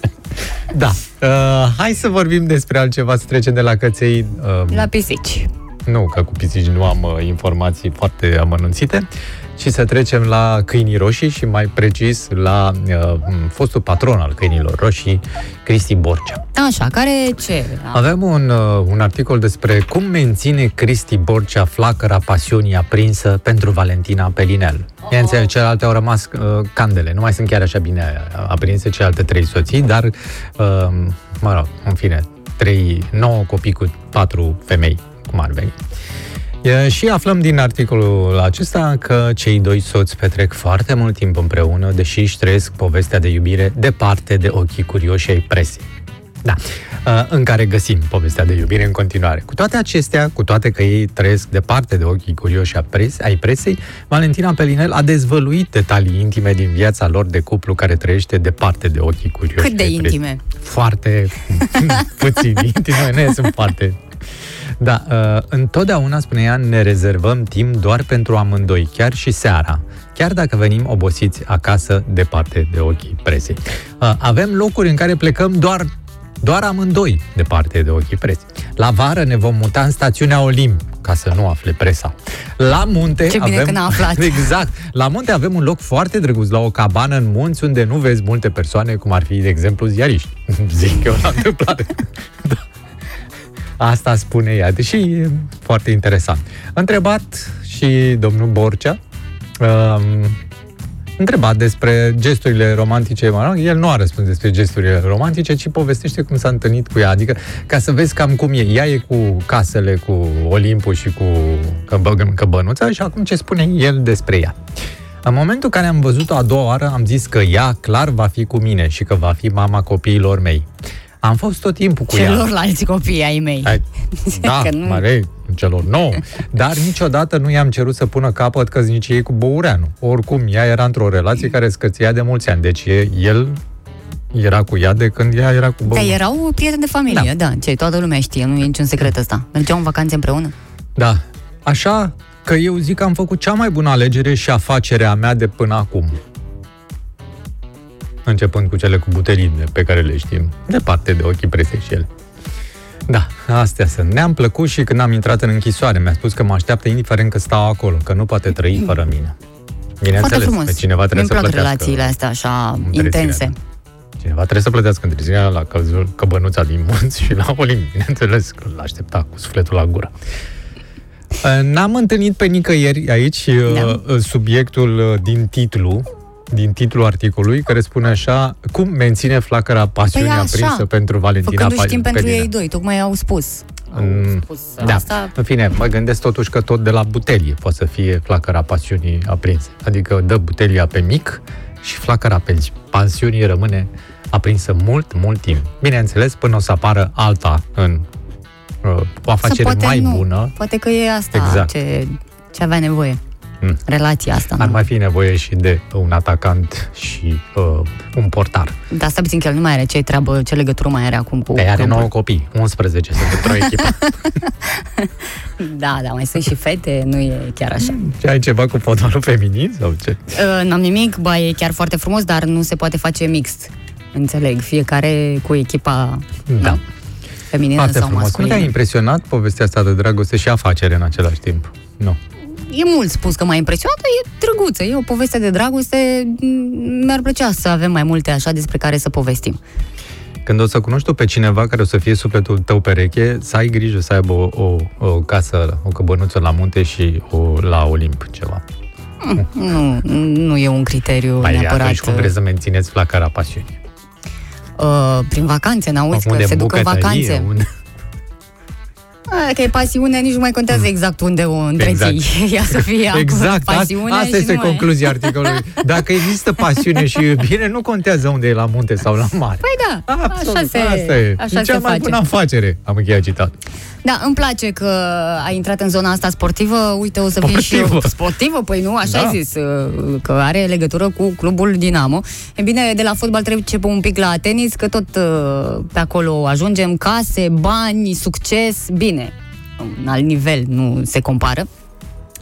Da. Uh, hai să vorbim despre altceva, să trecem de la căței. Uh, La pisici. Nu, că cu pisici nu am uh, informații foarte amănunțite. Și să trecem la câinii roșii și mai precis la uh, fostul patron al câinilor roșii, Cristi Borcea. Așa, care ce? Avem un, uh, un articol despre cum menține Cristi Borcea flacăra pasiunii aprinsă pentru Valentina Pelinel. Bineînțeles, celelalte au rămas uh, candele, nu mai sunt chiar așa bine aprinse celelalte trei soții, dar, uh, mă rog, în fine, trei, nouă copii cu patru femei, cum ar veni. E, Și aflăm din articolul acesta că cei doi soți petrec foarte mult timp împreună, deși își trăiesc povestea de iubire departe de ochii curioși ai presei. Da, uh, în care găsim povestea de iubire în continuare. Cu toate acestea, cu toate că ei trăiesc departe de ochii curioși a pres- ai presei, Valentina Pelinel a dezvăluit detalii intime din viața lor de cuplu care trăiește departe de ochii curioși Cât de ai presei. intime? Foarte puțin intime, nu sunt foarte... Da, uh, întotdeauna, spune ea, ne rezervăm timp doar pentru amândoi, chiar și seara, chiar dacă venim obosiți acasă departe de ochii presei. Uh, avem locuri în care plecăm doar doar amândoi departe de ochii presei. La vară ne vom muta în stațiunea Olimp, ca să nu afle presa. La munte Ce bine avem... că n-a aflat. Exact. La munte avem un loc foarte drăguț, la o cabană în munți, unde nu vezi multe persoane, cum ar fi, de exemplu, ziariști. Zic eu la întâmplare. da. Asta spune ea, deși e foarte interesant. Întrebat și domnul Borcea, um, întrebat despre gesturile romantice, mă rog, el nu a răspuns despre gesturile romantice, ci povestește cum s-a întâlnit cu ea, adică ca să vezi cam cum e. Ea e cu casele, cu Olimpul și cu căbă- căbănuța și acum ce spune el despre ea. În momentul în care am văzut-o a doua oară, am zis că ea clar va fi cu mine și că va fi mama copiilor mei. Am fost tot timpul cu ea. Celorlalți copii ai mei. Ai, da, Că nu- mare, celor nouă. Dar niciodată nu i-am cerut să pună capăt căsniciei cu Băureanu. Oricum, ea era într-o relație care scăția de mulți ani. Deci e, el era cu ea de când ea era cu Da, Băureanu. erau prieteni de familie, da. da. Ce, toată lumea știe, nu e niciun secret ăsta. Mergeau în vacanțe împreună? Da. Așa că eu zic că am făcut cea mai bună alegere și afacerea mea de până acum. Începând cu cele cu buteline pe care le știm, departe de ochii presei și ele. Da, astea sunt. Ne-am plăcut și când am intrat în închisoare, mi-a spus că mă așteaptă indiferent că stau acolo, că nu poate trăi fără mine. Foarte Bineînțeles, frumos. că cineva trebuie Mi-mi să plac plătească. relațiile astea așa întreținerea. intense. Cineva trebuie să plătească întreținerea la căzul, căbănuța din munți și la Olimp. Bineînțeles că l-aștepta cu sufletul la gură. Uh, N-am întâlnit pe nicăieri aici Da. da. subiectul uh, din titlu, din titlul articolului, care spune așa, cum menține flacăra pasiunii Păi așa, aprinsă pentru Valentina Făcându-și timp pentru Pelină. ei doi, tocmai au spus. Au Mm, spus Da, asta. în fine, mă gândesc totuși că tot de la butelie poate să fie flacăra pasiunii aprinsă. Adică dă butelia pe mic și flacăra pe pasiunii rămâne aprinsă mult, mult timp. Bineînțeles, până o să apară alta în uh, o afacere poate mai nu. bună, Poate că e asta Exact. ce, ce avea nevoie. Mm. Relația asta. ar nu? mai fi nevoie și de un atacant și uh, un portar. Dar stai puțin că el nu mai are ce treabă, ce legătură mai are acum cu De are câmpul. 9 copii, 11 sunt într-o echipă. Da, da, mai sunt și fete, nu e chiar așa. Ce ai ceva cu fotbalul feminin sau ce? Uh, N-am nimic, ba, e chiar foarte frumos, dar nu se poate face mixt. înțeleg, fiecare cu echipa Da. nu? feminină Foarte sau frumos. Cum te-a masculină. impresionat povestea asta de dragoste și afacere în același timp? Nu. E mult spus că m-a impresionat, dar e drăguță, e o poveste de dragoste, m- mi-ar plăcea să avem mai multe așa despre care să povestim. Când o să cunoști tu pe cineva care o să fie sufletul tău pereche, să ai grijă să aibă o, o, o casă, o căbănuță la munte și o, la Olimp ceva. Nu, nu e un criteriu Mai neapărat. atunci cum vreți să mențineți flacăra pasiunii? uh, prin vacanțe, n-auzi că Unde se duc în bucătărie, vacanțe. Unde... A, că e pasiune, nici nu mai contează exact unde o întreții. Exact. Ea să fie acolo Exact, pasiune asta și este nu mai- concluzia articolului. Dacă există pasiune și iubire, nu contează unde e la munte sau la mare. Păi da, Absolut, așa se, asta e. așa e cea se mai face. bună afacere. Am încheiat citat. Da, îmi place că ai intrat în zona asta sportivă. Uite, o să fie și eu Sportivă. sportivă, păi nu, așa Da. ai zis, uh, că are legătură cu clubul Dinamo. E bine, de la fotbal trebuie un pic la tenis, că tot uh, pe acolo ajungem, case, bani, succes, bine, un alt nivel, nu se compară.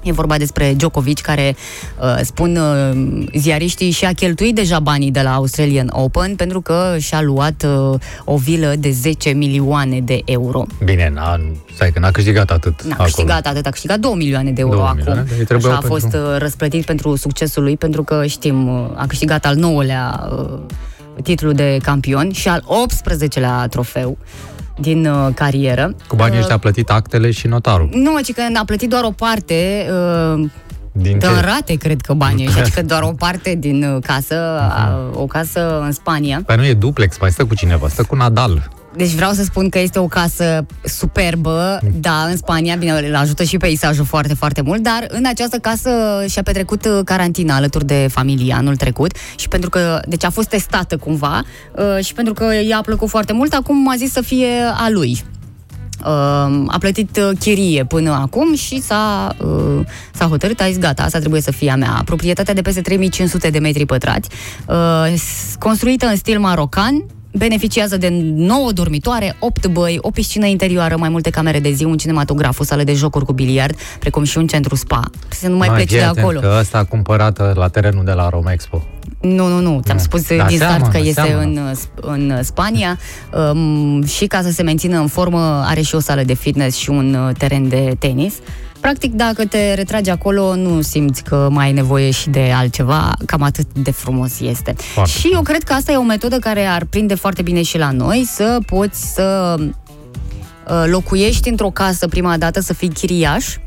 E vorba despre Djokovic, care, uh, spun uh, ziariștii, și-a cheltuit deja banii de la Australian Open pentru că și-a luat uh, o vilă de 10 milioane de euro. Bine, n-a, stai că n-a câștigat atât N-a acolo. câștigat atât, a câștigat 2 milioane de euro 2 acum. milioane, dar îi trebuiau Așa a pentru- fost uh, răsplătit pentru succesul lui, pentru că știm, uh, a câștigat al 9-lea uh, titlul de campion și al 18-lea trofeu din uh, carieră. Cu banii Uh, ăștia a plătit actele și notarul. Nu, ci că a plătit doar o parte, uh, Din Dă ce? în rate, cred că banii ăștia, adică doar o parte din uh, casă, a, o casă în Spania. Păi nu e duplex, mai stă cu cineva, stă cu Nadal. Deci vreau să spun că este o casă superbă, da, în Spania, bine, îl ajută și peisajul foarte, foarte mult, dar în această casă și-a petrecut uh, carantina alături de familie anul trecut și pentru că, deci a fost testată cumva uh, și pentru că i-a plăcut foarte mult, acum a zis să fie a lui. Uh, a plătit uh, chirie până acum și s-a, uh, s-a hotărât, a zis gata, asta trebuie să fie a mea. Proprietatea de peste 3500 de metri pătrați, uh, s- construită în stil marocan, beneficiază de 9 dormitoare, 8 băi, o piscină interioară, mai multe camere de zi, un cinematograf, o sală de jocuri cu biliard, precum și un centru spa. Să nu mai pleci fii de atent acolo. Că ăsta a cumpărat uh, la terenul de la Roma Expo. Nu, nu, nu. Ți-am Nu. spus Da, din start seamănă, că este seamănă. în, uh, în Spania um, și ca să se mențină în formă are și o sală de fitness și un uh, teren de tenis. Practic, dacă te retragi acolo, nu simți că mai ai nevoie și de altceva, cam atât de frumos este. Foarte și eu cred că asta e o metodă care ar prinde foarte bine și la noi, să poți să uh, locuiești într-o casă prima dată, să fii chiriaș,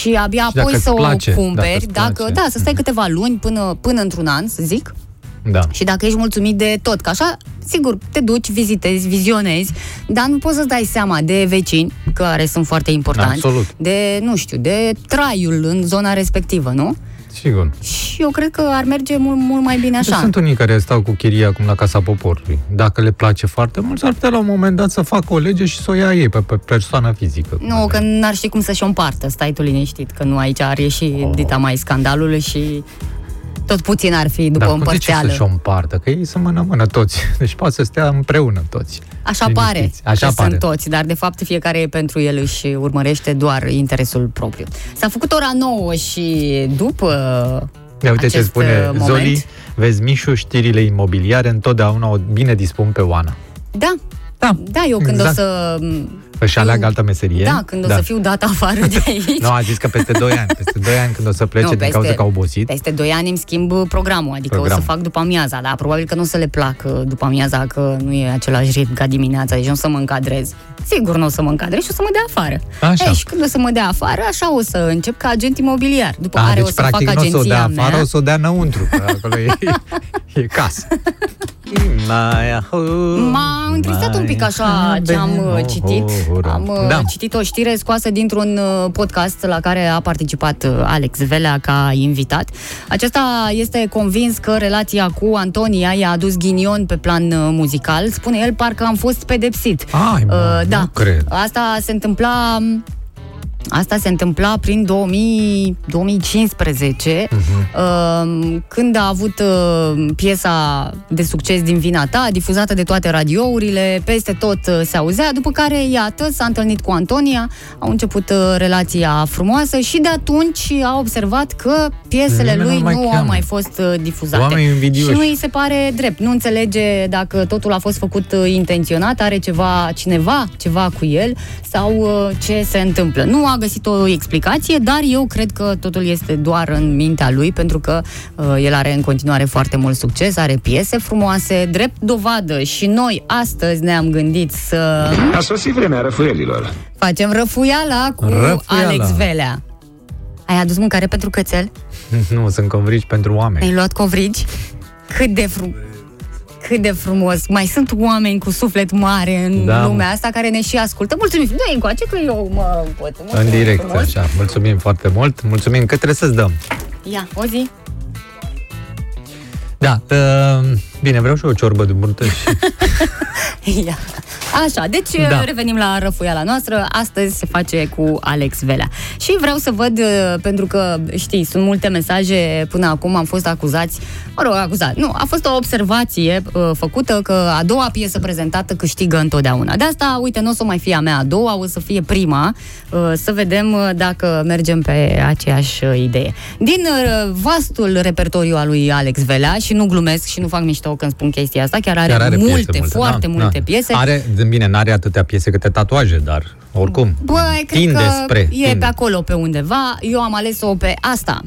și abia Mhm. Și dacă apoi îți să place, o dacă cumperi, îți dacă, place. da, să stai câteva luni până, până într-un an, să zic, Da. și dacă ești mulțumit de tot, că așa, sigur, te duci, vizitezi, vizionezi, dar nu poți să-ți dai seama de vecini, care sunt foarte importanți, Absolut. de, nu știu, de traiul în zona respectivă, nu? Sigur. Și eu cred că ar merge mult, mult mai bine Deci așa. sunt unii care stau cu chirie acum la Casa Poporului. Dacă le place foarte mult, s-ar putea la un moment dat să facă o lege și să o ia ei pe, pe persoană fizică. Nu, că n-ar ști cum să-și o împartă, stai tu liniștit, că nu aici ar ieși Oh. dita mai scandalul și tot puțin ar fi după Dar cum de ce împărțeală. să-și o împartă? Că ei sunt mână-mână toți. Deci poate să stea împreună toți. Așa Liniștiți. pare Așa că pare. sunt toți, dar de fapt fiecare pentru el își urmărește doar interesul propriu. S-a făcut ora 9 și după Ia uite ce acest, spune uh, moment, Zoli, vezi Mișu, știrile imobiliare întotdeauna o bine dispun pe Oana. Da, Da, da, eu când exact. o să... Își fiu- aleagă altă meserie. Da, când o să fiu dată afară de aici. Nu, a zis că peste 2 ani. Peste 2 ani când o să plece Nu, din peste- cauza că a obosit. Peste 2 ani îmi schimb programul, adică o Programul. să fac după amiaza, dar probabil că nu o să le placă după amiaza, că nu e același ritm ca dimineața, deci nu o să mă încadrez. Sigur nu o să mă încadrez și o să mă dea afară. Așa. Ei, și când o să mă dea afară, așa o să încep ca agent imobiliar. După A, care deci o să practic fac nu o să o agenția dea afară, mea. o să o dea înăuntru, că acolo e, e casă. M-a întristat un pic așa ce am uh, citit. Am uh, Da. citit o știre scoasă dintr-un uh, podcast la care a participat uh, Alex Velea ca invitat. Acesta este convins că relația cu Antonia i-a adus ghinion pe plan uh, muzical. Spune el, parcă am fost pedepsit. Ai, mă, Uh, da, nu cred. asta se întâmpla asta se întâmpla prin 2000, 2015, uh, când a avut uh, piesa de succes din vina ta, difuzată de toate radiourile, peste tot uh, se auzea, după care, iată, s-a întâlnit cu Antonia, au început uh, relația frumoasă și de atunci a observat că piesele Nimeni lui nu-l mai nu au cheamă. mai fost uh, difuzate. Oameni invidioși. Și nu îi se pare drept. Nu înțelege dacă totul a fost făcut uh, intenționat, are ceva, cineva, ceva cu el sau uh, ce se întâmplă. Nu a găsit o explicație, dar eu cred că totul este doar în mintea lui, pentru că uh, el are în continuare foarte mult succes, are piese frumoase, drept dovadă și noi astăzi ne-am gândit să A sosit vremea răfuielilor. facem răfuiala cu Răfuiala. Alex Velea. Ai adus mâncare pentru cățel? Nu, sunt convrici pentru oameni. Ai luat covrigi? Cât de frum... Cât de frumos. Mai sunt oameni cu suflet mare în Da, da, mă. lumea asta care ne și ascultă. Mulțumim! Nu încoace că eu mă pot. Mulțumim În direct, frumos. așa. Mulțumim foarte mult. Mulțumim. Cât trebuie să-ți dăm? Ia, o zi. Da, uh, bine, vreau și eu o ciorbă de burtă și... Ia. Așa, deci Da. da. revenim la răfuiala noastră. Astăzi se face cu Alex Velea. Și vreau să văd, uh, pentru că, știi, sunt multe mesaje până acum, am fost acuzați, mă rog, acuzat, nu, a fost o observație uh, făcută că a doua piesă prezentată câștigă întotdeauna. De asta, uite, nu o să mai fie a mea a doua, o să fie prima, uh, să vedem uh, dacă mergem pe aceeași uh, idee. Din uh, vastul repertoriu al lui Alex Velea, și nu glumesc și nu fac mișto când spun chestia asta, chiar are, Chiar are piese multe, foarte da, multe da. piese. Are, bine, n-are atâtea piese câte tatuaje, dar oricum. Băi, cred tinde că spre, e tinde. pe acolo pe undeva. Eu am ales-o pe asta.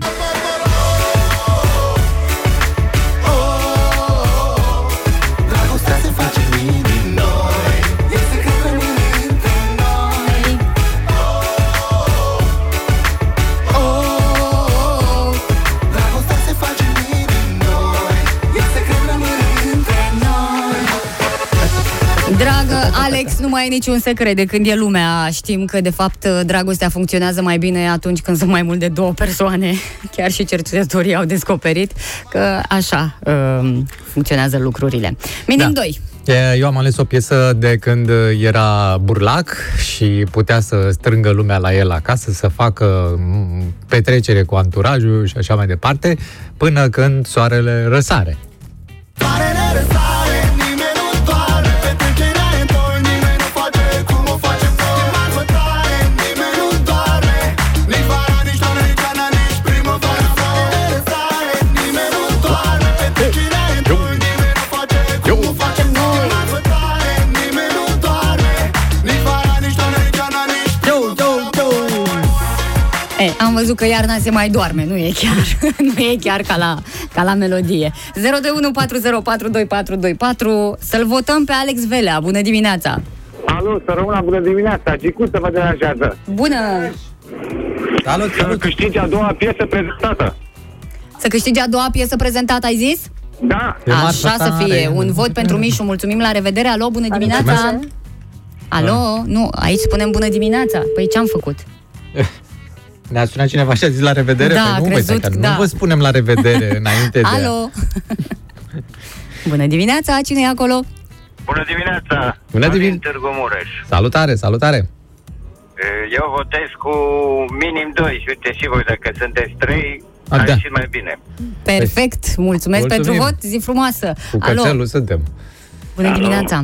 Dragă Alex, nu mai e niciun secret de când e lumea. Știm că, de fapt, dragostea funcționează mai bine atunci când sunt mai mult de două persoane. Chiar și cercetătorii au descoperit că așa um, funcționează lucrurile. Minim Da. 2. E, Eu am ales o piesă de când era burlac și putea să strângă lumea la el acasă, să facă m, petrecere cu anturajul și așa mai departe, până când soarele răsare. Soarele răsare, am văzut că iarna se mai doarme, nu e chiar, nu e chiar ca la, ca la melodie. 02140422424 Să-l votăm pe Alex Velea. Bună dimineața! Alo, să rămână bună dimineața, Gicuță vă deranjează. Bună! Salut, Să câștigi a doua piesă prezentată. Să câștigi a doua piesă prezentată, ai zis? Da, E Așa marfa să tare. fie. Un vot pentru Mișu. Mulțumim, la revedere. Alo, bună dimineața! Mulțumesc. Alo? Nu, aici spunem bună dimineața. Păi ce-am făcut? Ne-a sunat cineva și a zis la revedere? Da, Păi nu, a băi, crezut, stai, că da. nu vă spunem la revedere înainte de... Alo? bună dimineața, cine e acolo? Bună dimineața! Bună Florin dimine- Târgu Mureș. Salutare, salutare! Eu votez cu minim 2 și uite și voi dacă sunteți 3, A, a da. ieșit mai bine. Perfect, mulțumesc Mulțumim. pentru vot, zi frumoasă. Cu Alo, cățelul suntem. bună dimineața.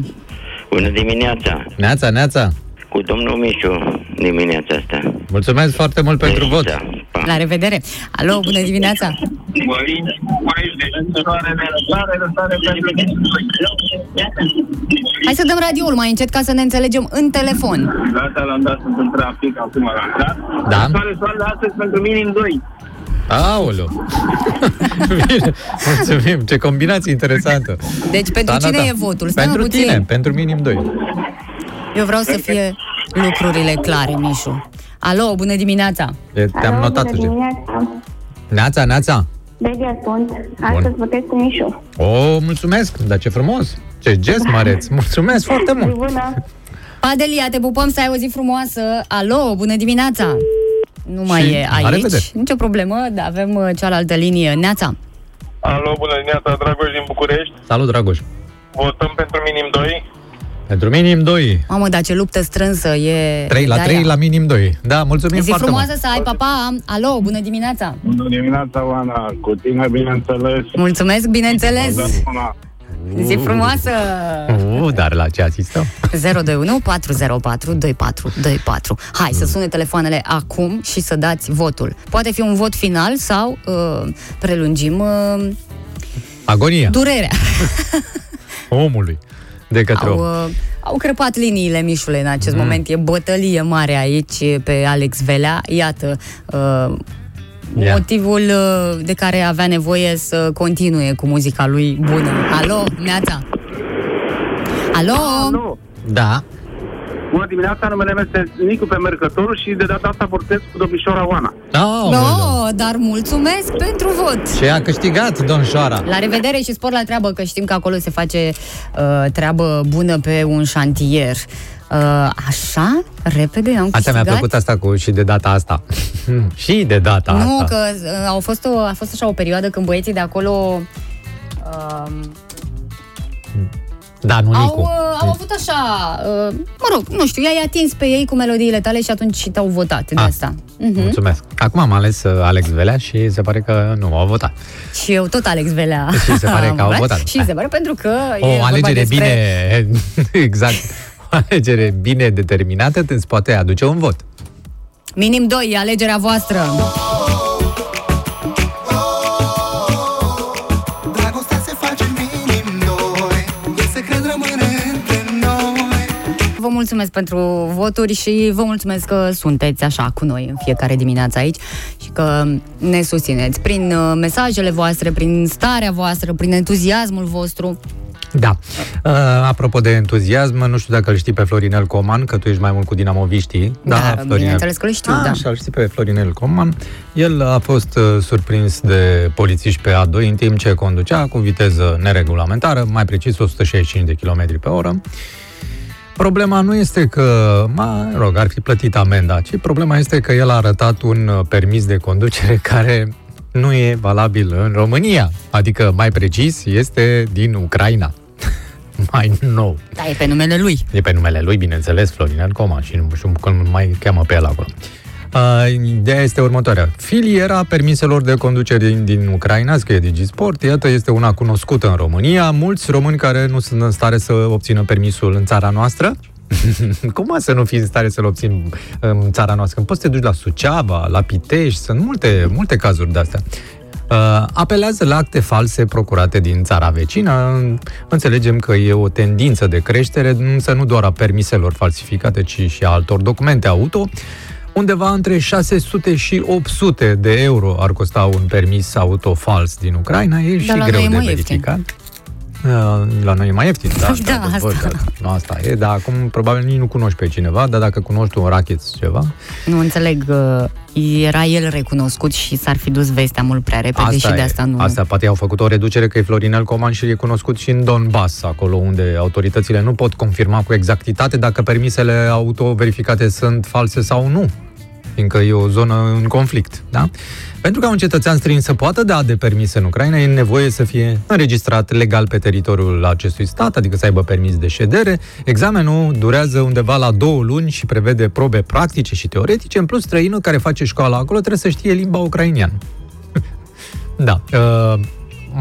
Bună dimineața! Neața, neața! Cu domnul Mișu dimineața asta. Mulțumesc foarte mult pentru vot! Da, pa. La revedere. Alo, bună dimineața. Părinți, părinți, deci soarele, răsare, răsare, Hai să dăm radioul mai încet ca să ne înțelegem în telefon. la asta l-am dat, sunt în trafic, acum l-am dat. Da? Soare, soare, astăzi pentru minim 2. Aoleu! Bine, mulțumim! Ce combinație interesantă! Deci pentru Sana, cine da. e votul? Stai Pentru mă puțin. tine, pentru minim 2. Eu vreau să fie lucrurile clare, Mișu. Alo, bună dimineața. Te-am Alo, notat, bună Suge. dimineața. Neața, neața! Delia sunt. Astăzi votez cu Mișu. O, mulțumesc! Dar ce frumos! Ce gest măreț! Mulțumesc foarte Zi mult! bună. Padelia, te pupăm să ai o zi frumoasă. Alo, bună dimineața. Nu mai Și e la revedere. aici. Nicio problemă, dar avem uh, cealaltă linie. Neața. Alo, bună dimineața, Dragoș din București. Salut, Dragoș! Votăm pentru minim 2. Pentru minim 2. Mamă, dar ce luptă strânsă e 3 la de 3 aia. la minim 2. Da, mulțumim Zi foarte frumoasă mult. să ai, papa! Alo, bună dimineața! Bună dimineața, Oana. Cu tine, bineînțeles. Mulțumesc, bineînțeles! Una. Zi frumoasă! Uh, dar la ce asistăm? 021 404 2424. Hai să sune telefoanele acum și să dați votul. Poate fi un vot final sau uh, prelungim uh, Agonia durerea. omului de către Au, om. uh, au crăpat liniile, Mișule, în acest Mm. moment. E bătălie mare aici pe Alex Velea. Iată, uh, Ia. motivul uh, de care avea nevoie să continue cu muzica lui bună. Alo, Neața! Alo! Alo. Da. Bună dimineața, numele meu este Nicu pe Mercătorul și de data asta vorbesc cu domnișoara Oana. Oh, No, dar mulțumesc pentru vot! Ce a câștigat, Don Șoara? La revedere și spor la treabă, că știm că acolo se face uh, treabă bună pe un șantier. Uh, așa? Repede am Asta mi-a câștigat? plăcut asta cu și de data asta. și de data Nu, asta. că uh, au fost o, a fost așa o perioadă când băieții de acolo uh, Da, nu au, Nicu. uh, au avut așa, uh, mă rog, nu știu, i-ai atins pe ei cu melodiile tale și atunci și te-au votat de Ah. asta. Mhm. Mulțumesc. Acum am ales uh, Alex Velea și se pare că nu au votat. Și eu tot Alex Velea Și se pare am că au votat. Și se pare pentru că e O vorba alegere despre... bine, exact, o alegere bine determinată îți poate aduce un vot. Minim 2, e alegerea voastră. Vă mulțumesc pentru voturi și vă mulțumesc că sunteți așa cu noi în fiecare dimineață aici și că ne susțineți prin uh, mesajele voastre, prin starea voastră, prin entuziasmul vostru. Da. Uh, apropo de entuziasm, nu știu dacă îl știi pe Florinel Coman, că tu ești mai mult cu dinamoviștii. Da, bineînțeles că îl știu, Ah, da. Așa, îl știi pe Florinel Coman. El a fost uh, surprins de polițiști pe A2 în timp ce conducea cu viteză neregulamentară, mai precis 165 de km pe oră. Problema nu este că, mă rog, ar fi plătit amenda, ci problema este că el a arătat un uh, permis de conducere care nu e valabil în România. Adică, mai precis, este din Ucraina. mai nou. Da, e pe numele lui. E pe numele lui, bineînțeles, Florinel Comaș și nu știu cum mai cheamă pe el acolo. Uh, ideea este următoarea. Filiera permiselor de conducere din, din Ucraina, scrie Digisport, iată, este una cunoscută în România. Mulți români care nu sunt în stare să obțină permisul în țara noastră, cum mă să nu fii în stare să-l obțin în țara noastră? Când poți să te duci la Suceava, la Pitești, sunt multe, multe cazuri de astea. Uh, apelează la acte false procurate din țara vecină. Înțelegem că e o tendință de creștere, însă nu doar a permiselor falsificate, ci și a altor documente auto. Undeva între 600 și 800 de euro ar costa un permis auto fals din Ucraina. E și la greu noi e de mai verificat. Uh, La noi e mai ieftin, da, Da, într-adevăr, asta. da, nu asta e, dar acum probabil nici nu cunoști pe cineva, dar dacă cunoști un racket ceva, Nu înțeleg, uh, era el recunoscut și s-ar fi dus vestea mult prea repede și de e. asta nu... Asta poate au făcut o reducere că e Florinel Coman și e cunoscut și în Donbass, acolo unde autoritățile nu pot confirma cu exactitate dacă permisele auto verificate sunt false sau nu, fiindcă e o zonă în conflict, da? Pentru ca un cetățean străin să poată da de permis în Ucraina, e nevoie să fie înregistrat legal pe teritoriul acestui stat, adică să aibă permis de ședere. Examenul durează undeva la două luni și prevede probe practice și teoretice. În plus, străinul care face școala acolo trebuie să știe limba ucrainiană. Da. Uh,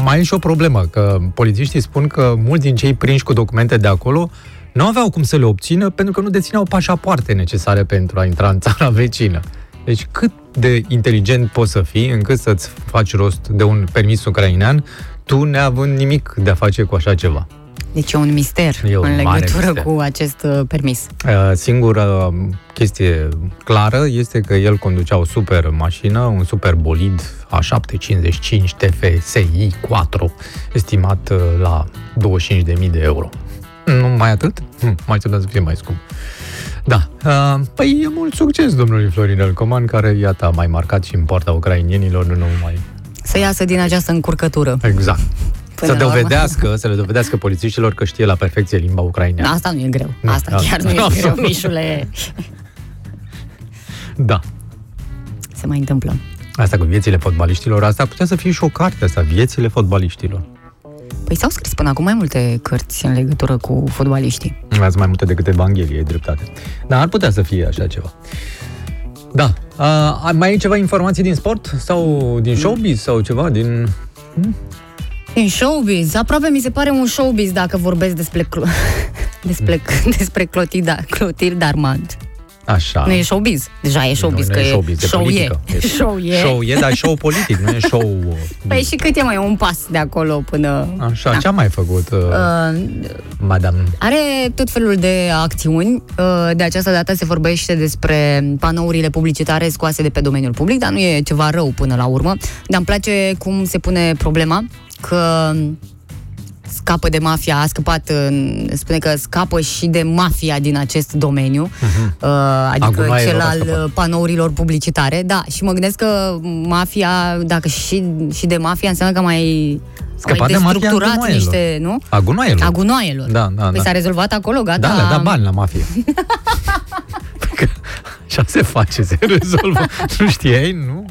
mai e și o problemă, că polițiștii spun că mulți din cei prinși cu documente de acolo nu aveau cum să le obțină pentru că nu dețineau pașapoarte necesare pentru a intra în țara vecină. Deci cât de inteligent poți să fii încât să-ți faci rost de un permis ucrainean, tu neavând nimic de a face cu așa ceva. Deci e un mister E un în mare legătură mister. cu acest uh, permis. Uh, Singura chestie clară este că el conducea o super mașină, un super bolid A755 TFSI 4, estimat uh, la 25.000 de euro. Nu mai atât? Hm, mai trebuie să fie mai scump. Da. Uh, Păi e mult succes domnului Florinel Coman, care, iată, a mai marcat și în poarta ucrainienilor, nu numai... Să iasă din această încurcătură. Exact. Până să la urmă. dovedească, să le dovedească polițiștilor că știe la perfecție limba ucraineană. Asta nu e greu. Nu, Asta da. chiar nu e Absolut. greu, Mișule. Da. Se mai întâmplă. Asta cu viețile fotbaliștilor, asta putea să fie și o carte asta, viețile fotbaliștilor. Păi s-au scris până acum mai multe cărți în legătură cu fotbaliștii. Ați mai multe decât Evanghelie, e dreptate. Dar ar putea să fie așa ceva. Da. A, mai ai ceva informații din sport? Sau din showbiz? Sau ceva din... În showbiz, aproape mi se pare un showbiz dacă vorbesc despre, Clo- despre, despre Clotilda, Clotilda Armand. Așa. Nu e showbiz. Deja e showbiz, nu, că nu e e showbiz, e show politică. e. Show e. Show e, dar show politic, nu e show... uh, Păi și cât e mai un pas de acolo până... Așa, ce a mai făcut, uh, Uh, madame? Are tot felul de acțiuni. Uh, De această dată se vorbește despre panourile publicitare scoase de pe domeniul public, dar nu e ceva rău până la urmă. Dar îmi place cum se pune problema că scapă de mafia, a scăpat, în- spune că scapă și de mafia din acest domeniu, uh, adică Agunoaielor cel a al scăpat. uh, panourilor publicitare. Da, și mă gândesc că mafia, dacă și, și de mafia înseamnă că mai Scăpat mai de mafia destructurat agunoaielor. niște, nu? A gunoaielor. A gunoaielor. Da, da, Păi da. s-a rezolvat acolo, gata. Da, le-a dat bani la mafie. Păi că Așa se face, se rezolvă. nu știai, nu?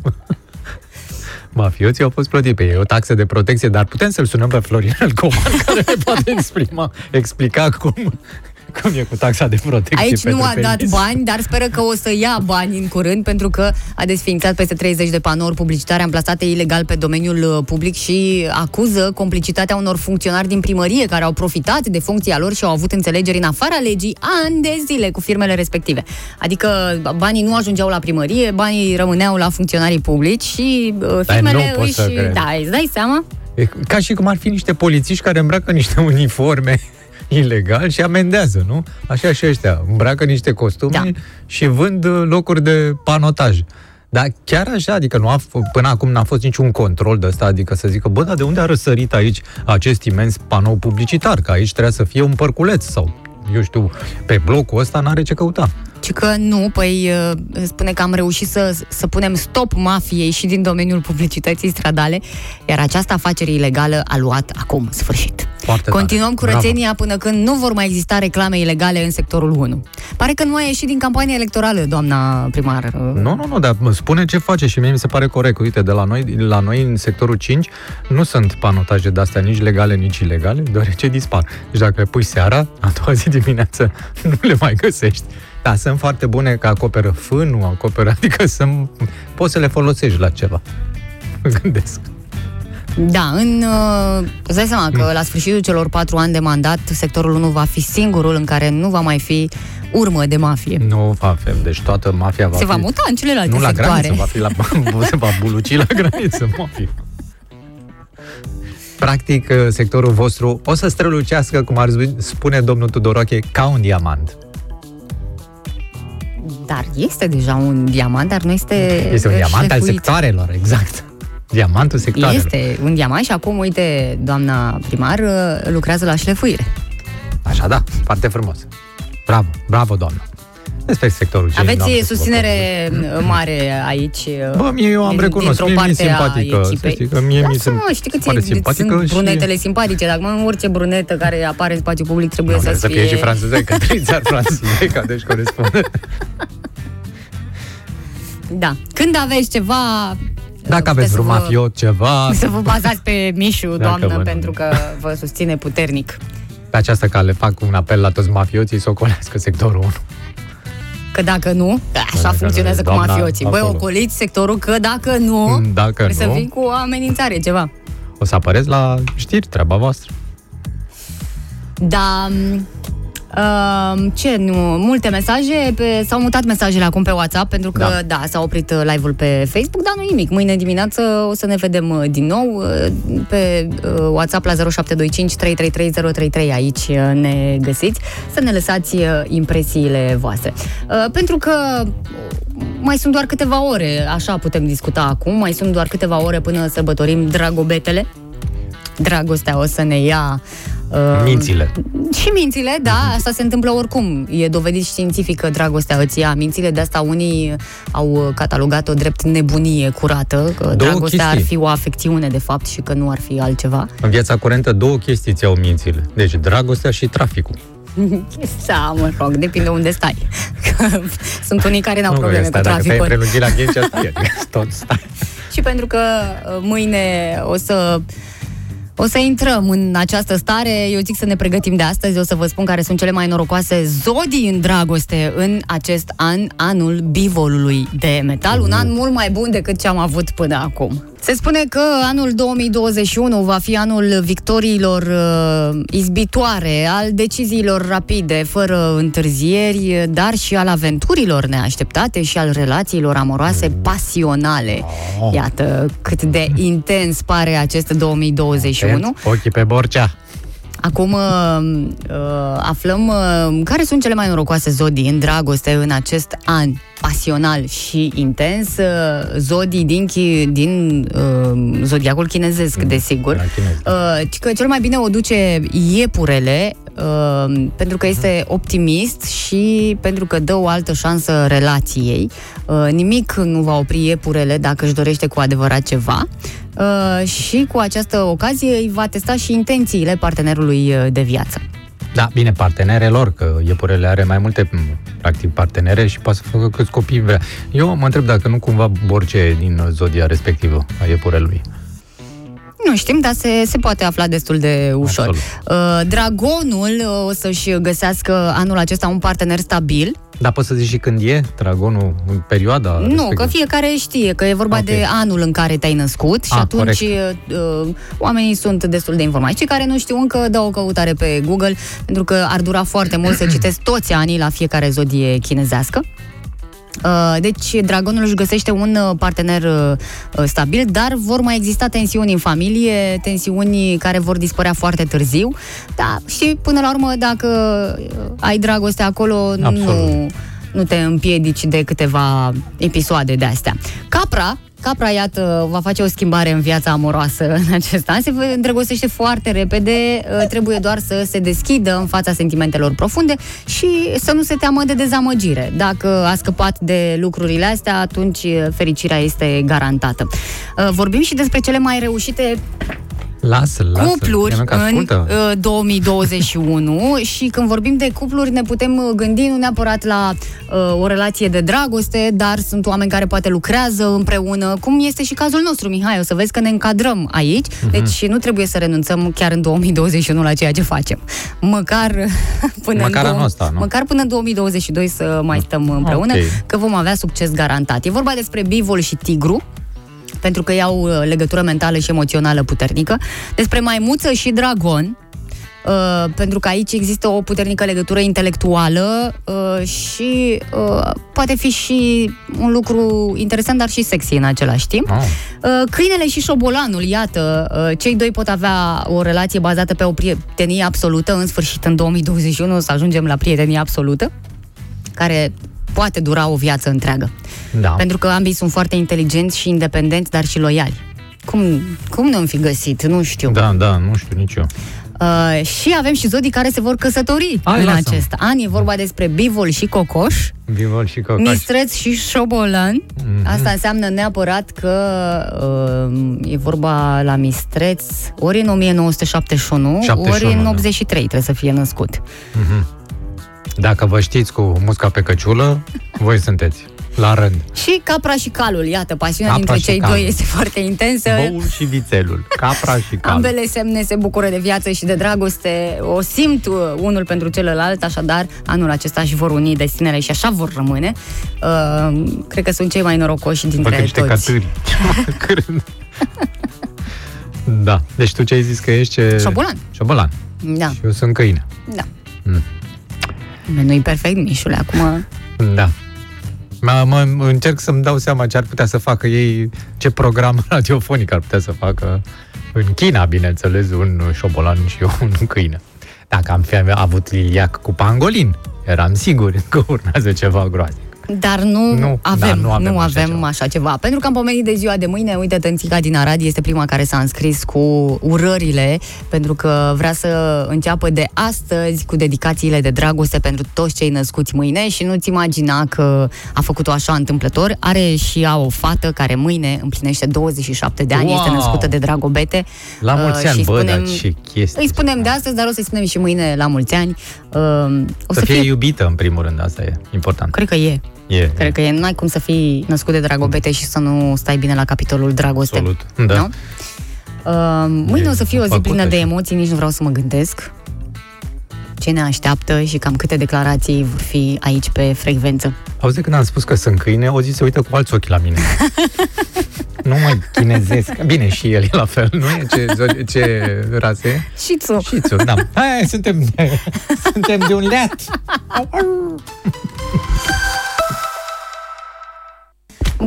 Mafioții au fost plătiți pe ei, o taxă de protecție, dar putem să-l sunăm pe Florin Coman, care ne poate exprima, explica cum, cum e cu taxa de protecție Aici nu pentru a dat penis. bani, dar speră că o să ia bani în curând, pentru că a desființat peste 30 de panouri publicitare amplasate ilegal pe domeniul uh, public și acuză complicitatea unor funcționari din primărie care au profitat de funcția lor și au avut înțelegeri în afara legii ani de zile cu firmele respective. Adică banii nu ajungeau la primărie, banii rămâneau la funcționarii publici și uh, firmele nu pot își... să cred. Da, îți dai seama? E ca și cum ar fi niște polițiști care îmbracă niște uniforme ilegal și amendează, nu? Așa și ăștia. Îmbracă niște costume da. și vând uh, locuri de panotaj. Dar chiar așa, adică nu a, f- până acum n-a fost niciun control de ăsta, adică să zică, bă, dar de unde a răsărit aici acest imens panou publicitar? Că aici trebuia să fie un părculeț sau, eu știu, pe blocul ăsta n-are ce căuta. Ci că nu, păi uh, spune că am reușit să, să punem stop mafiei și din domeniul publicității stradale, iar această afacere ilegală a luat acum sfârșit. Foarte Continuăm tare. curățenia până când nu vor mai exista reclame ilegale în sectorul 1. Pare că nu a ieșit din campania electorală, doamna primar. Nu, nu, nu, dar mă spune ce face și mie mi se pare corect. Uite, de la noi, la noi în sectorul 5 nu sunt panotaje de astea nici legale, nici ilegale, deoarece dispar. Deci dacă le pui seara, a doua zi dimineață nu le mai găsești. Da, sunt foarte bune că acoperă fânul, acoperă, adică sunt, poți să le folosești la ceva. Mă gândesc. Da, în, uh, îți dai seama Mm. că la sfârșitul celor patru ani de mandat, sectorul 1 va fi singurul în care nu va mai fi urmă de mafie. Nu va fi, deci toată mafia va Se fi... va muta în celelalte Nu la sectoare. graniță, va fi la... se va buluci la graniță, mafia. Practic, sectorul vostru o să strălucească, cum ar spune domnul Tudoroche, ca un diamant. Dar este deja un diamant, dar nu este Este un diamant al șlefuit. sectoarelor, exact. Diamantul sectoarelor. Este un diamant și acum, uite, doamna primar uh, lucrează la șlefuire. Așa, da, foarte frumos. Bravo, bravo, doamnă. Despre sectorul ce Aveți n-am să susținere uh, mare aici. uh, Bă, mie eu am din- recunosc, dintr-o mie mi-e parte a simpatică, să echipei. știi că mie mi se Lasă-mă, știi că pare ți simpatică sunt și- brunetele simpatice, dacă mă, orice brunetă care apare în spațiu public trebuie Nu, să, trebuie să fie... fie și franțuzecă, trițar franțuzecă, deci corespunde. Da. Când aveți ceva... Dacă aveți puteți vreun să vă- mafiot, ceva... Să vă bazați pe Mișu, Dacă doamnă, vă- pentru că vă susține puternic. Pe această cale fac un apel la toți mafioții să ocolească sectorul 1. Că dacă nu, așa Dacă funcționează nu, cu doamna, mafioții. Băi, acolo. ocoliți sectorul că dacă nu, Dacă trebuie nu, să vii cu o amenințare, ceva. o să apăreți la știri, treaba voastră. Da, Uh, ce nu, multe mesaje, pe, s-au mutat mesajele acum pe WhatsApp pentru că, da, da s-a oprit uh, live-ul pe Facebook, dar nu nimic. Mâine dimineață o să ne vedem uh, din nou uh, pe uh, WhatsApp la 0725 333 033 aici uh, ne găsiți, să ne lăsați uh, impresiile voastre. Uh, pentru că mai sunt doar câteva ore, așa putem discuta acum, mai sunt doar câteva ore până sărbătorim dragobetele. Dragostea o să ne ia uh, Mințile. și mințile, da, asta se întâmplă oricum. E dovedit științific că dragostea îți ia mințile, de asta unii au catalogat-o drept nebunie curată, că Două dragostea ar chestii. fi o afecțiune, de fapt, și că nu ar fi altceva. În viața curentă două chestii ți au mințile. Deci dragostea și traficul. Da, mă rog, depinde unde stai. Că Sunt unii care n-au Nu, probleme ăsta, cu dacă te-ai traficul. prelungit la Ghencea, stai, adică tot stai. Și pentru că uh, mâine o să O să intrăm în această stare, eu zic să ne pregătim de astăzi, o să vă spun care sunt cele mai norocoase zodii în dragoste în acest an, anul bivolului de metal, un an mult mai bun decât ce am avut până acum. Se spune că anul 2021 va fi anul victoriilor uh, izbitoare, al deciziilor rapide, fără întârzieri, dar și al aventurilor neașteptate și al relațiilor amoroase pasionale. Iată cât de intens pare acest 2021. Ochii pe Borcea. Acum uh, uh, aflăm uh, care sunt cele mai norocoase zodii în dragoste în acest an pasional și intens. Uh, zodii din, chi, din uh, zodiacul chinezesc, Mm, desigur. Uh, ci că cel mai bine o duce iepurele uh, pentru că este optimist și pentru că dă o altă șansă relației. Uh, nimic nu va opri iepurele dacă își dorește cu adevărat ceva. Uh, și cu această ocazie îi va testa și intențiile partenerului uh, de viață. Da, bine, partenerelor, că iepurele are mai multe, m, practic, partenere și poate să facă câți copii vrea. Eu mă întreb dacă nu cumva Borce din zodia respectivă a iepurelui. Nu știm, dar se, se poate afla destul de ușor. Uh, Dragonul uh, o să-și găsească anul acesta un partener stabil. Dar poți să zici și când e dragonul, în perioada Nu, respectivă? că fiecare știe că e vorba Ok. de anul în care te-ai născut și Ah, atunci uh, oamenii sunt destul de informați. Cei care nu știu încă dau o căutare pe Google pentru că ar dura foarte mult să citesc toți anii la fiecare zodie chinezească. Uh, Deci, dragonul își găsește un uh, partener uh, uh, stabil, dar vor mai exista tensiuni în familie, tensiuni care vor dispărea foarte târziu. Da, și până la urmă, dacă uh, ai dragoste acolo, nu, Absolut. nu te împiedici de câteva episoade de astea. Capra, Capra, iată, va face o schimbare în viața amoroasă în acest an. Se îndrăgostește foarte repede, uh, trebuie doar să se deschidă în fața sentimentelor profunde și să nu se teamă de dezamăgire. Dacă a scăpat de lucrurile astea, atunci uh, fericirea este garantată. Uh, Vorbim și despre cele mai reușite Lasă, lasă. cupluri Ea că în ascultă. uh, 2021 și când vorbim de cupluri ne putem uh, gândi nu neapărat la uh, o relație de dragoste, dar sunt oameni care poate lucrează împreună, cum este și cazul nostru, Mihai, o să vezi că ne încadrăm aici, Mhm. deci nu trebuie să renunțăm chiar în 2021 la ceea ce facem. Măcar până Măcar în anul ăsta, nu? Măcar până în 2022 să mai stăm împreună, Ok. că vom avea succes garantat. E vorba despre bivol și tigru, pentru că iau uh, legătură mentală și emoțională puternică, despre maimuță și dragon, Uh, pentru că aici există o puternică legătură intelectuală uh, și uh, poate fi și un lucru interesant, dar și sexy în același timp. Oh. Uh, câinele și șobolanul, iată, uh, cei doi pot avea o relație bazată pe o prietenie absolută, în sfârșit în 2021 o să ajungem la prietenie absolută, care poate dura o viață întreagă. Da. Pentru că ambii sunt foarte inteligenți și independenți, dar și loiali. Cum, cum nu am fi găsit? Nu știu. Da, da, nu știu nici eu. Uh, și avem și zodii care se vor căsători Hai, în lasă-mă. acest an. E vorba despre bivol și cocoș, Vivol și cocaș. mistreț și șobolan. Mhm. Asta înseamnă neapărat că uh, e vorba la mistreț ori în 1971, ori 71, în da. 83 trebuie să fie născut. Mhm. Dacă vă știți cu musca pe căciulă, voi sunteți la rând. Și capra și calul, iată, pasiunea Capra dintre și cei calul. doi este foarte intensă. Boul și vițelul. Capra și calul. Ambele semne se bucură de viață și de dragoste, o simt uh, unul pentru celălalt, așadar anul acesta își vor uni destinele și așa vor rămâne. Uh, cred că sunt cei mai norocoși Bă, dintre că niște toți. catâri. da. Deci tu ce ai zis că ești? Ce... Șobolan. Șobolan. Da, Și eu sunt câine. da. Mm. Nu-i perfect, Mișule, acum... Da. Mă, mă, încerc să-mi dau seama ce ar putea să facă ei, ce program radiofonic ar putea să facă în China, bineînțeles, un șobolan și un câine. Dacă am fi avut liliac cu pangolin, eram sigur că urmează ceva groaznic. Dar nu, Nu, avem, da, nu avem nu așa avem ceva. așa ceva. Pentru că am pomenit de ziua de mâine, uite, Tănțica din Arad este prima care s-a înscris cu urările, pentru că vrea să înceapă de astăzi cu dedicațiile de dragoste pentru toți cei născuți mâine și nu-ți imagina că a făcut-o așa întâmplător. Are și ea o fată care mâine împlinește 27 de ani, Wow! este născută de Dragobete. La mulți Uh, ani, și bă, spunem- dar ce chestie. Îi spunem de astăzi, dar o să-i spunem și mâine la mulți ani. Uh, o Să, să fie, fie iubită, în primul rând, asta e important. Cred că e. E, Cred că e, nu ai cum să fii născut de dragobete și să nu stai bine la capitolul dragoste. Absolut, da. Nu? Uh, mâine E o să fie o zi făcut plină de așa. emoții, nici nu vreau să mă gândesc ce ne așteaptă și cam câte declarații vor fi aici pe frecvență. Auzi, când am spus că sunt câine, o zi se uită cu alți ochi la mine. nu mai chinezesc. Bine, și el e la fel, nu e? Ce, zo- ce rasă e? Și tu. Și tu, da. Hai, suntem de, suntem de un leat.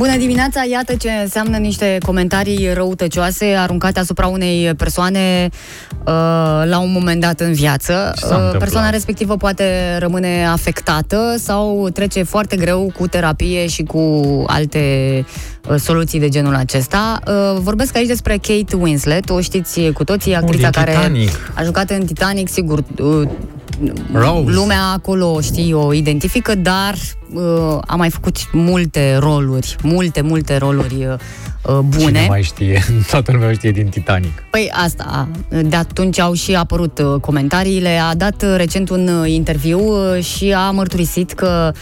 Bună dimineața! Iată ce înseamnă niște comentarii răutăcioase aruncate asupra unei persoane uh, la un moment dat în viață. Ce s-a întâmplat? persoana respectivă poate rămâne afectată sau trece foarte greu cu terapie și cu alte uh, soluții de genul acesta. Uh, vorbesc aici despre Kate Winslet, o știți cu toții, actrița din care Titanic. a jucat în Titanic, sigur, uh, Rose. lumea acolo, știi, o identifică, dar uh, a mai făcut multe roluri, multe, multe roluri uh, bune. Cine mai știe? Toată lumea o știe din Titanic. Păi asta, de atunci au și apărut uh, comentariile. A dat uh, recent un uh, interviu uh, și a mărturisit că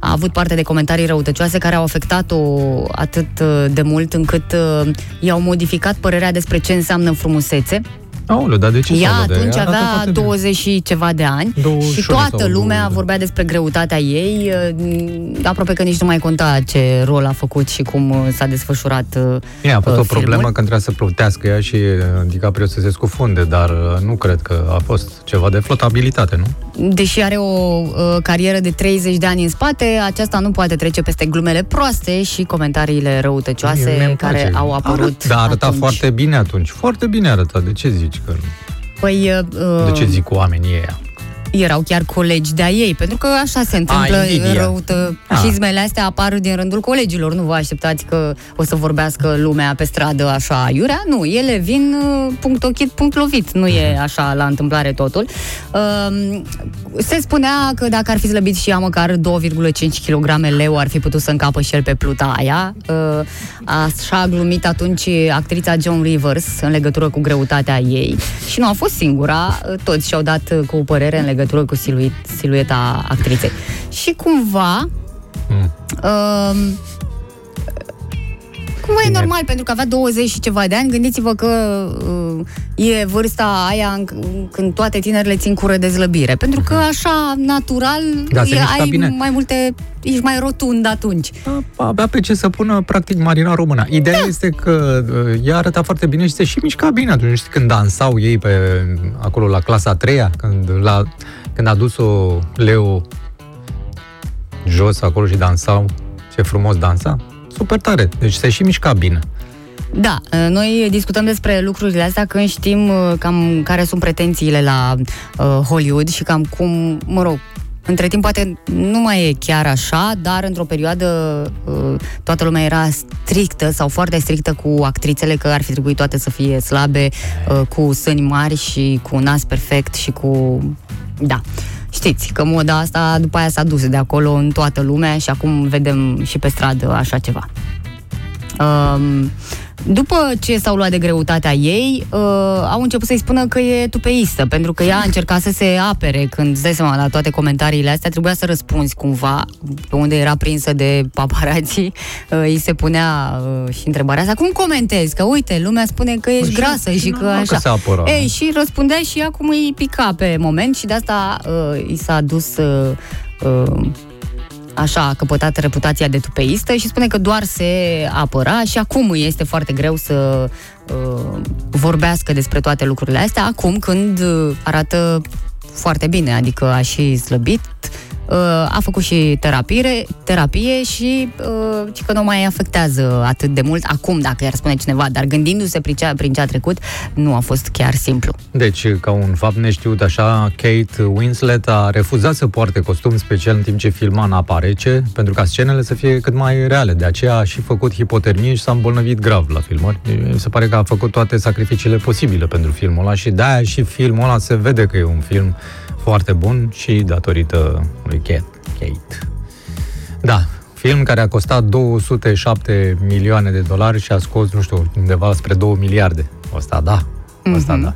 a avut parte de comentarii răutăcioase care au afectat-o atât uh, de mult încât uh, i-au modificat părerea despre ce înseamnă frumusețe. Aoleu, dar de ce Ea s-au lăudat? atunci Arată avea foarte bine. 20 și ceva de ani 21 și toată sau lumea 20. vorbea despre greutatea ei, uh, aproape că nici nu mai conta ce rol a făcut și cum uh, s-a desfășurat uh, Bine, a fost uh, o problemă filmul. când trebuia să plutească ea și uh, DiCaprio să se scufunde, dar uh, nu cred că a fost ceva de flotabilitate, nu? Deși are o uh, carieră de 30 de ani în spate, aceasta nu poate trece peste glumele proaste și comentariile răutăcioase Mie îmi place. care au apărut Arăt, da, arăta atunci. foarte bine atunci. Foarte bine arăta. De ce zici că... Păi, uh, De ce zic oamenii ăia? Erau chiar colegi de-a ei, pentru că așa se întâmplă invidia. răută. Ah. Cizmele astea apar din rândul colegilor, nu vă așteptați că o să vorbească lumea pe stradă așa iurea, nu, ele vin uh, punct ochit, punct lovit, nu e Mhm. așa la întâmplare totul. Uh, se spunea că dacă ar fi slăbit și ea măcar 2,5 kg leu, ar fi putut să încapă și el pe pluta aia. Uh, așa a glumit atunci actrița John Rivers în legătură cu greutatea ei și nu a fost singura, uh, toți și-au dat uh, cu o părere în legătură cu siluit, silueta actriței. Și cumva Mm. uh, Cumva e normal, pentru că avea 20 și ceva de ani. Gândiți-vă că uh, e vârsta aia în, când toate tinerile țin cură de zlăbire. Pentru că așa, natural, Da, se e, mișca ai bine. mai multe... Ești mai rotund atunci. Avea pe ce să pună, practic, Marina Română. Ideea da. este că uh, ea arăta foarte bine și se și mișca bine atunci. Știi, când dansau ei pe, acolo la clasa a treia, când, la, când a dus-o Leo jos acolo și dansau, ce frumos dansa. Super tare. Deci se și mișca bine. Da, uh, noi discutăm despre lucrurile astea când știm uh, cam care sunt pretențiile la uh, Hollywood și cam cum, mă rog, între timp poate nu mai e chiar așa, dar într-o perioadă uh, toată lumea era strictă sau foarte strictă cu actrițele că ar fi trebuit toate să fie slabe, uh, cu sâni mari și cu nas perfect și cu... Da. Știți că moda asta după aia s-a dus de acolo în toată lumea și acum vedem și pe stradă așa ceva. Um, după ce s-au luat de greutatea ei, uh, au început să-i spună că e tupeistă, pentru că ea a încercat să se apere când, îți dai seama, la toate comentariile astea, trebuia să răspunzi cumva, pe unde era prinsă de paparații, uh, îi se punea uh, și întrebarea asta, cum comentezi? Că uite, lumea spune că ești Păi și- grasă și că normal că așa. se apăra. Ei, și răspundea și ea cum îi pica pe moment și de asta uh, i s-a dus uh, uh, așa a căpătat reputația de tupeistă și spune că doar se apăra și acum îi este foarte greu să uh, vorbească despre toate lucrurile astea, acum când uh, arată foarte bine, adică a și slăbit, uh, a făcut și terapie, terapie și uh, ci că nu mai afectează atât de mult acum, dacă i-ar spune cineva, dar gândindu-se prin ce, a- prin ce a trecut, nu a fost chiar simplu. Deci, ca un fapt neștiut așa, Kate Winslet a refuzat să poarte costum special în timp ce filma în apa rece, pentru ca scenele să fie cât mai reale. De aceea a și făcut hipotermie și s-a îmbolnăvit grav la filmări. Mi se pare că a făcut toate sacrificiile posibile pentru filmul ăla și de-aia și filmul ăla se vede că e un film foarte bun și datorită lui Kate. Kate. Da, film care a costat 207 milioane de dolari și a scos, nu știu, undeva spre 2 miliarde. Asta da, asta Mhm. da.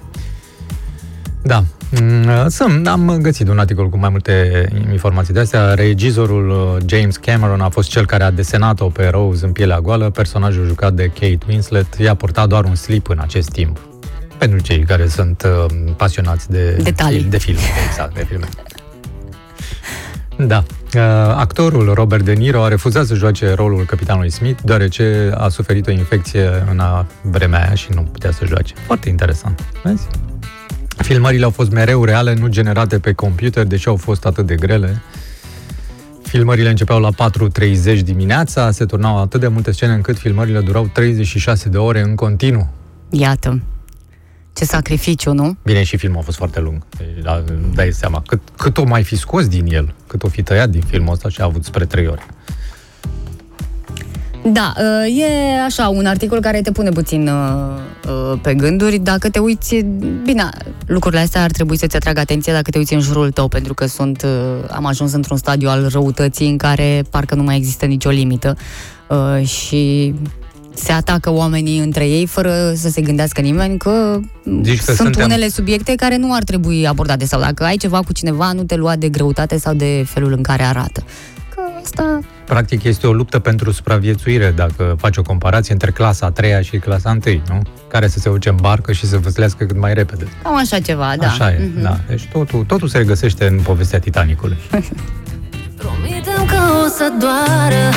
Da. Mm, Sunt, am găsit un articol cu mai multe informații de astea. Regizorul uh, James Cameron a fost cel care a desenat-o pe Rose în pielea goală. Personajul jucat de Kate Winslet i-a purtat doar un slip în acest timp. Pentru cei care sunt uh, pasionați de, Detalii. de filme. Exact, de filme. Da. Uh, actorul Robert De Niro a refuzat să joace rolul capitanului Smith, deoarece a suferit o infecție în a vremea aia și nu putea să joace. Foarte interesant. Vezi? Filmările au fost mereu reale, nu generate pe computer, deși au fost atât de grele. Filmările începeau la 4.30 dimineața, se turnau atât de multe scene încât filmările durau 36 de ore în continuu. Iată. Ce sacrificiu, nu? Bine, și filmul a fost foarte lung. Deci, da, dai seama, cât, cât o mai fi scos din el, cât o fi tăiat din filmul ăsta și a avut spre 3 ore. Da, uh, e așa, un articol care te pune puțin uh, uh, pe gânduri. Dacă te uiți, bine, lucrurile astea ar trebui să-ți atragă atenția dacă te uiți în jurul tău, pentru că sunt, uh, am ajuns într-un stadiu al răutății în care parcă nu mai există nicio limită uh, și se atacă oamenii între ei fără să se gândească nimeni că, Zici că sunt suntem- unele subiecte care nu ar trebui abordate sau dacă ai ceva cu cineva, nu te lua de greutate sau de felul în care arată. Că asta Practic este o luptă pentru supraviețuire, dacă faci o comparație între clasa a treia și clasa a întâi, nu? Care să se urce în barcă și să văslească cât mai repede. Cam așa ceva, da. Așa e, Mhm. da. Deci totul, totul se regăsește în povestea Titanicului. Promitem că o să doară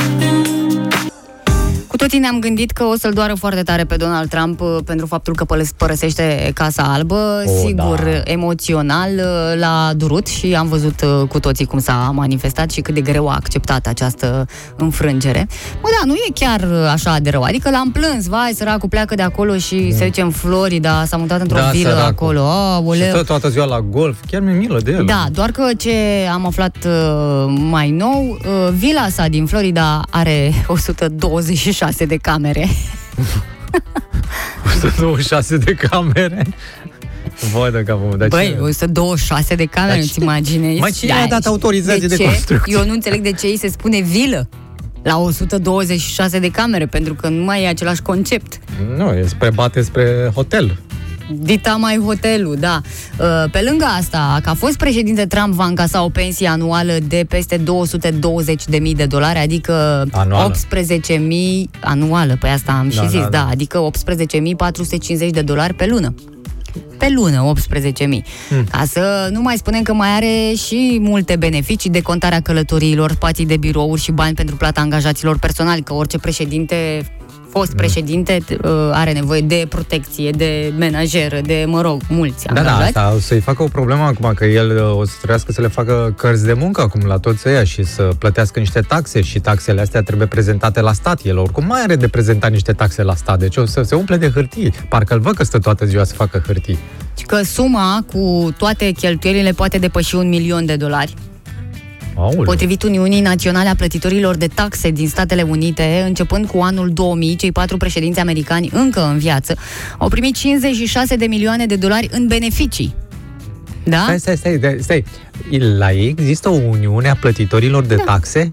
Cu toții ne-am gândit că o să-l doară foarte tare pe Donald Trump uh, pentru faptul că păl- părăsește Casa Albă. Oh, Sigur, da. emoțional uh, l-a durut și am văzut uh, cu toții cum s-a manifestat și cât de greu a acceptat această înfrângere. Mă, da, nu e chiar uh, așa de rău. Adică l-am plâns, vai, săracul pleacă de acolo și se duce în Florida, s-a mutat într-o Da, vilă săracul. acolo. Oh, Și oleu. stă toată ziua la golf, chiar mi-e milă de el. Da, doar că ce am aflat uh, mai nou, uh, vila sa din Florida are 126 de camere. 126 de camere. Voi de capul meu, dar Băi, ce- 126 de camere, Dar nu-ți ce- imaginezi? Mai cine a dat autorizație de ce? construcție? Eu nu înțeleg de ce îi se spune vilă la 126 de camere, pentru că nu mai e același concept. Nu, e spre bate spre hotel. Dita mai hotelul, da. Uh, Pe lângă asta, că a fost președinte Trump va încasa o pensie anuală de peste 220.000 de dolari, adică Anuală. 18.000 anuală, pe asta am și Da, zis, da, da, da. adică 18.450 de dolari pe lună. Pe lună, 18.000. Hmm. Ca să nu mai spunem că mai are și multe beneficii de contarea călătoriilor, spații de birouri și bani pentru plata angajaților personali, că orice președinte fost Hmm. președinte uh, are nevoie de protecție, de menajeră, de, mă rog, mulți Da, da, angajați. asta o să-i facă o problemă acum, că el uh, o să trebuiască să le facă cărți de muncă acum la toți ăia și să plătească niște taxe și taxele astea trebuie prezentate la stat. El oricum mai are de prezentat niște taxe la stat, deci o să se umple de hârtii. Parcă îl văd că stă toată ziua să facă hârtii. Și că suma cu toate cheltuielile poate depăși un milion de dolari. Aoleu. Potrivit Uniunii Naționale a Plătitorilor de Taxe din Statele Unite, începând cu anul 2000, cei patru președinți americani încă în viață au primit 56 de milioane de dolari în beneficii. Da? Stai, stai, stai, stai, stai. La ei există o uniune a plătitorilor de taxe?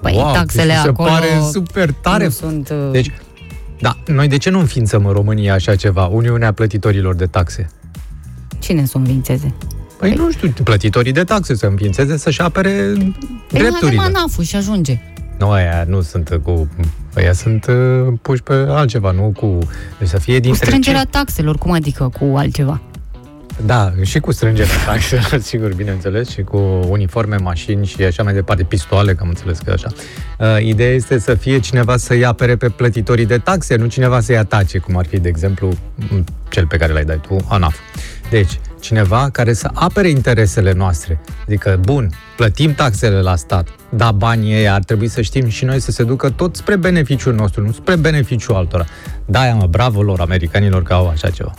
Păi, wow, taxele mi se acolo pare super tare. nu sunt... uh, Deci, da, noi de ce nu înființăm în România așa ceva? Uniunea plătitorilor de taxe? Cine să învințeze? Păi nu știu, plătitorii de taxe să înființeze să-și apere Păi drepturile. nu avem anaful și ajunge. Nu, aia nu sunt cu... Aia sunt uh, puși pe altceva, nu cu... Deci să fie Cu dintre... strângerea taxelor, cum adică cu altceva? Da, și cu strângerea taxelor, sigur, bineînțeles, și cu uniforme, mașini și așa mai departe, pistoale, că am înțeles că e așa. Uh, ideea este să fie cineva să-i apere pe plătitorii de taxe, nu cineva să-i atace, cum ar fi, de exemplu, m, cel pe care l-ai dat tu, ANAF. Deci, cineva care să apere interesele noastre. Adică, bun, plătim taxele la stat, dar banii ei ar trebui să știm și noi să se ducă tot spre beneficiul nostru, nu spre beneficiul altora. Da, mă, bravo lor, americanilor, că au așa ceva.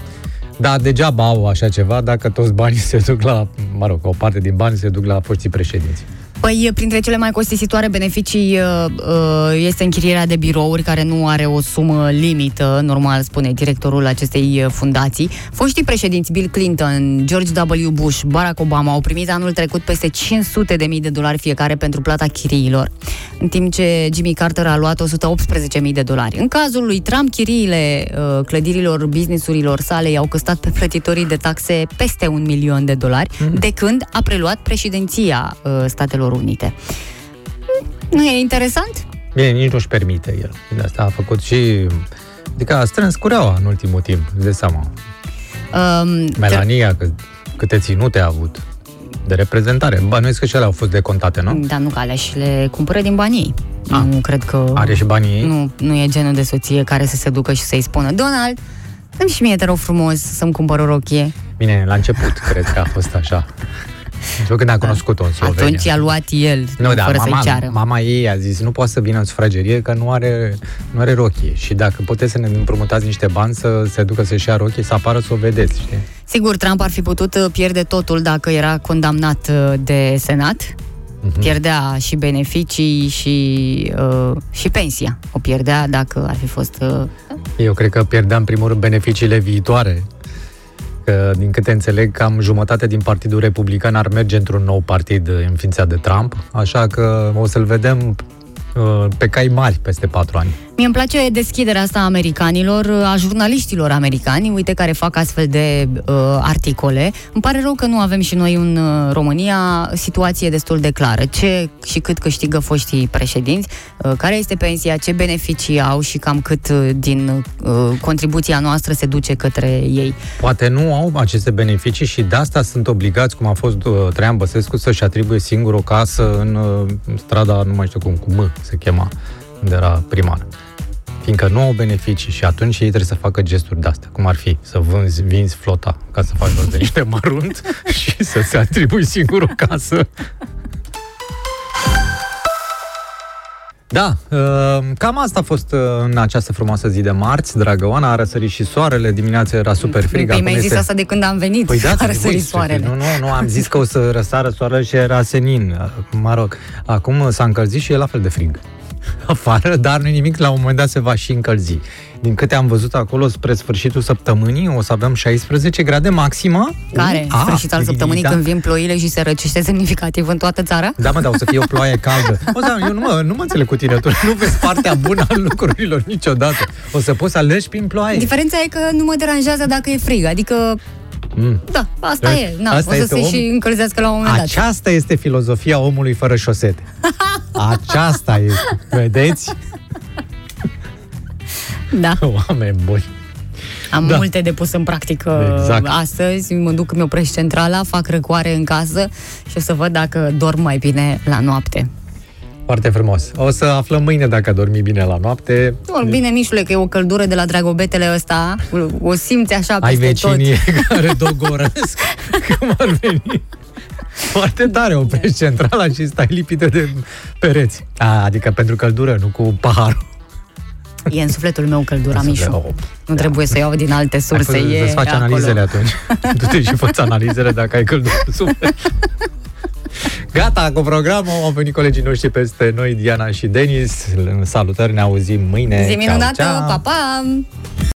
Da, degeaba au așa ceva dacă toți banii se duc la, mă rog, o parte din bani se duc la foștii președinți. Păi, printre cele mai costisitoare beneficii uh, uh, este închirierea de birouri, care nu are o sumă limită, normal spune directorul acestei uh, fundații. Foștii președinți Bill Clinton, George W. Bush, Barack Obama au primit anul trecut peste 500 de mii de dolari fiecare pentru plata chiriilor, în timp ce Jimmy Carter a luat 118 mii de dolari. În cazul lui Trump, chiriile uh, clădirilor, businessurilor sale i-au costat pe plătitorii de taxe peste un milion de dolari, de când a preluat președinția uh, Statelor Unite. Nu e interesant? Bine, nici nu-și permite el. De asta a făcut și... Adică a strâns cureaua în ultimul timp, de seama. Um, Melania, că, câte ținute a avut de reprezentare. Bănuiesc că și ele au fost decontate, nu? Dar nu că alea și le cumpără din banii ei. Nu cred că... Are și banii ei? Nu, nu e genul de soție care să se ducă și să-i spună Donald, dă și mie, te rog frumos, să-mi cumpăr o rochie. Bine, la început cred că a fost așa. Eu când a cunoscut-o în Slovenia. Atunci i-a luat el, Nu, da, fără mama, să-i ceară. mama ei a zis, nu poate să vină în sufragerie că nu are, nu are rochie. Și dacă puteți să ne împrumutați niște bani să se ducă să-și ia rochie, să apară să o vedeți, știi? Sigur, Trump ar fi putut uh, pierde totul dacă era condamnat uh, de Senat. Mhm. Pierdea și beneficii și, uh, și pensia. O pierdea dacă ar fi fost... Uh, Eu cred că pierdeam în primul rând beneficiile viitoare. Că, din câte înțeleg, cam jumătate din Partidul Republican ar merge într-un nou partid înființat de Trump, așa că o să-l vedem uh, pe cai mari peste patru ani. Mie îmi place deschiderea asta a americanilor, a jurnaliștilor americani, uite, care fac astfel de uh, articole. Îmi pare rău că nu avem și noi în uh, România situație destul de clară. Ce și cât câștigă foștii președinți, uh, care este pensia, ce beneficii au și cam cât uh, din uh, contribuția noastră se duce către ei. Poate nu au aceste beneficii și de asta sunt obligați, cum a fost uh, Traian Băsescu, să-și atribuie singur o casă în uh, strada, nu mai știu cum, cu M se chema, unde era primar. Fiindcă nu au beneficii și atunci ei trebuie să facă gesturi de-astea, cum ar fi să vânzi, vinzi flota ca să faci rost de niște mărunt și să se atribui singur o casă. Da, uh, cam asta a fost uh, în această frumoasă zi de marți, dragă Oana, a răsărit și soarele, dimineața era super frig. Păi acum mi-ai zis este- asta de când am venit, Păi da, a ți-am răsărit zis, soarele. Nu, nu, nu, am zis că o să răsară soarele și era senin. Mă rog, acum s-a încălzit și e la fel de frig afară, dar nu nimic, la un moment dat se va și încălzi. Din câte am văzut acolo, spre sfârșitul săptămânii, o să avem 16 grade maximă. Care? Ah, Sfârșit al săptămânii da. când vin ploile și se răcește semnificativ în toată țara? Da, mă, dar o să fie o ploaie caldă. O să, eu nu mă, nu mă înțeleg cu tine, tu nu vezi partea bună a lucrurilor niciodată. O să poți să alegi prin ploaie. Diferența e că nu mă deranjează dacă e frig, adică Mm. Da, asta Da, e. Na, asta o să este se om- și încălzească la un moment dat. Aceasta este filozofia omului fără șosete. Aceasta este. Vedeți? Da. Oameni buni. Am Da. multe de pus în practică Exact. astăzi. Mă duc, mi opresc centrala, fac răcoare în casă și o să văd dacă dorm mai bine la noapte. Foarte frumos. O să aflăm mâine dacă a dormit bine la noapte. Dorm bine, Mișule, că e o căldură de la dragobetele ăsta. O- O simți așa Ai peste tot. vecinii care dogorăsc cum ar veni. Foarte tare oprești centrala și stai lipită de pereți. A, adică pentru căldură, nu cu paharul. E în sufletul meu căldura, În suflet- Mișu. Nu trebuie să iau din alte surse. Hai, fă- e Să-ți faci acolo. analizele atunci. Du-te și fă analizele dacă ai căldură în suflet. Gata cu programul, au venit colegii noștri peste noi, Diana și Denis. Salutări, ne auzim mâine. Zi Ceau, minunată, ceau. pa, pa!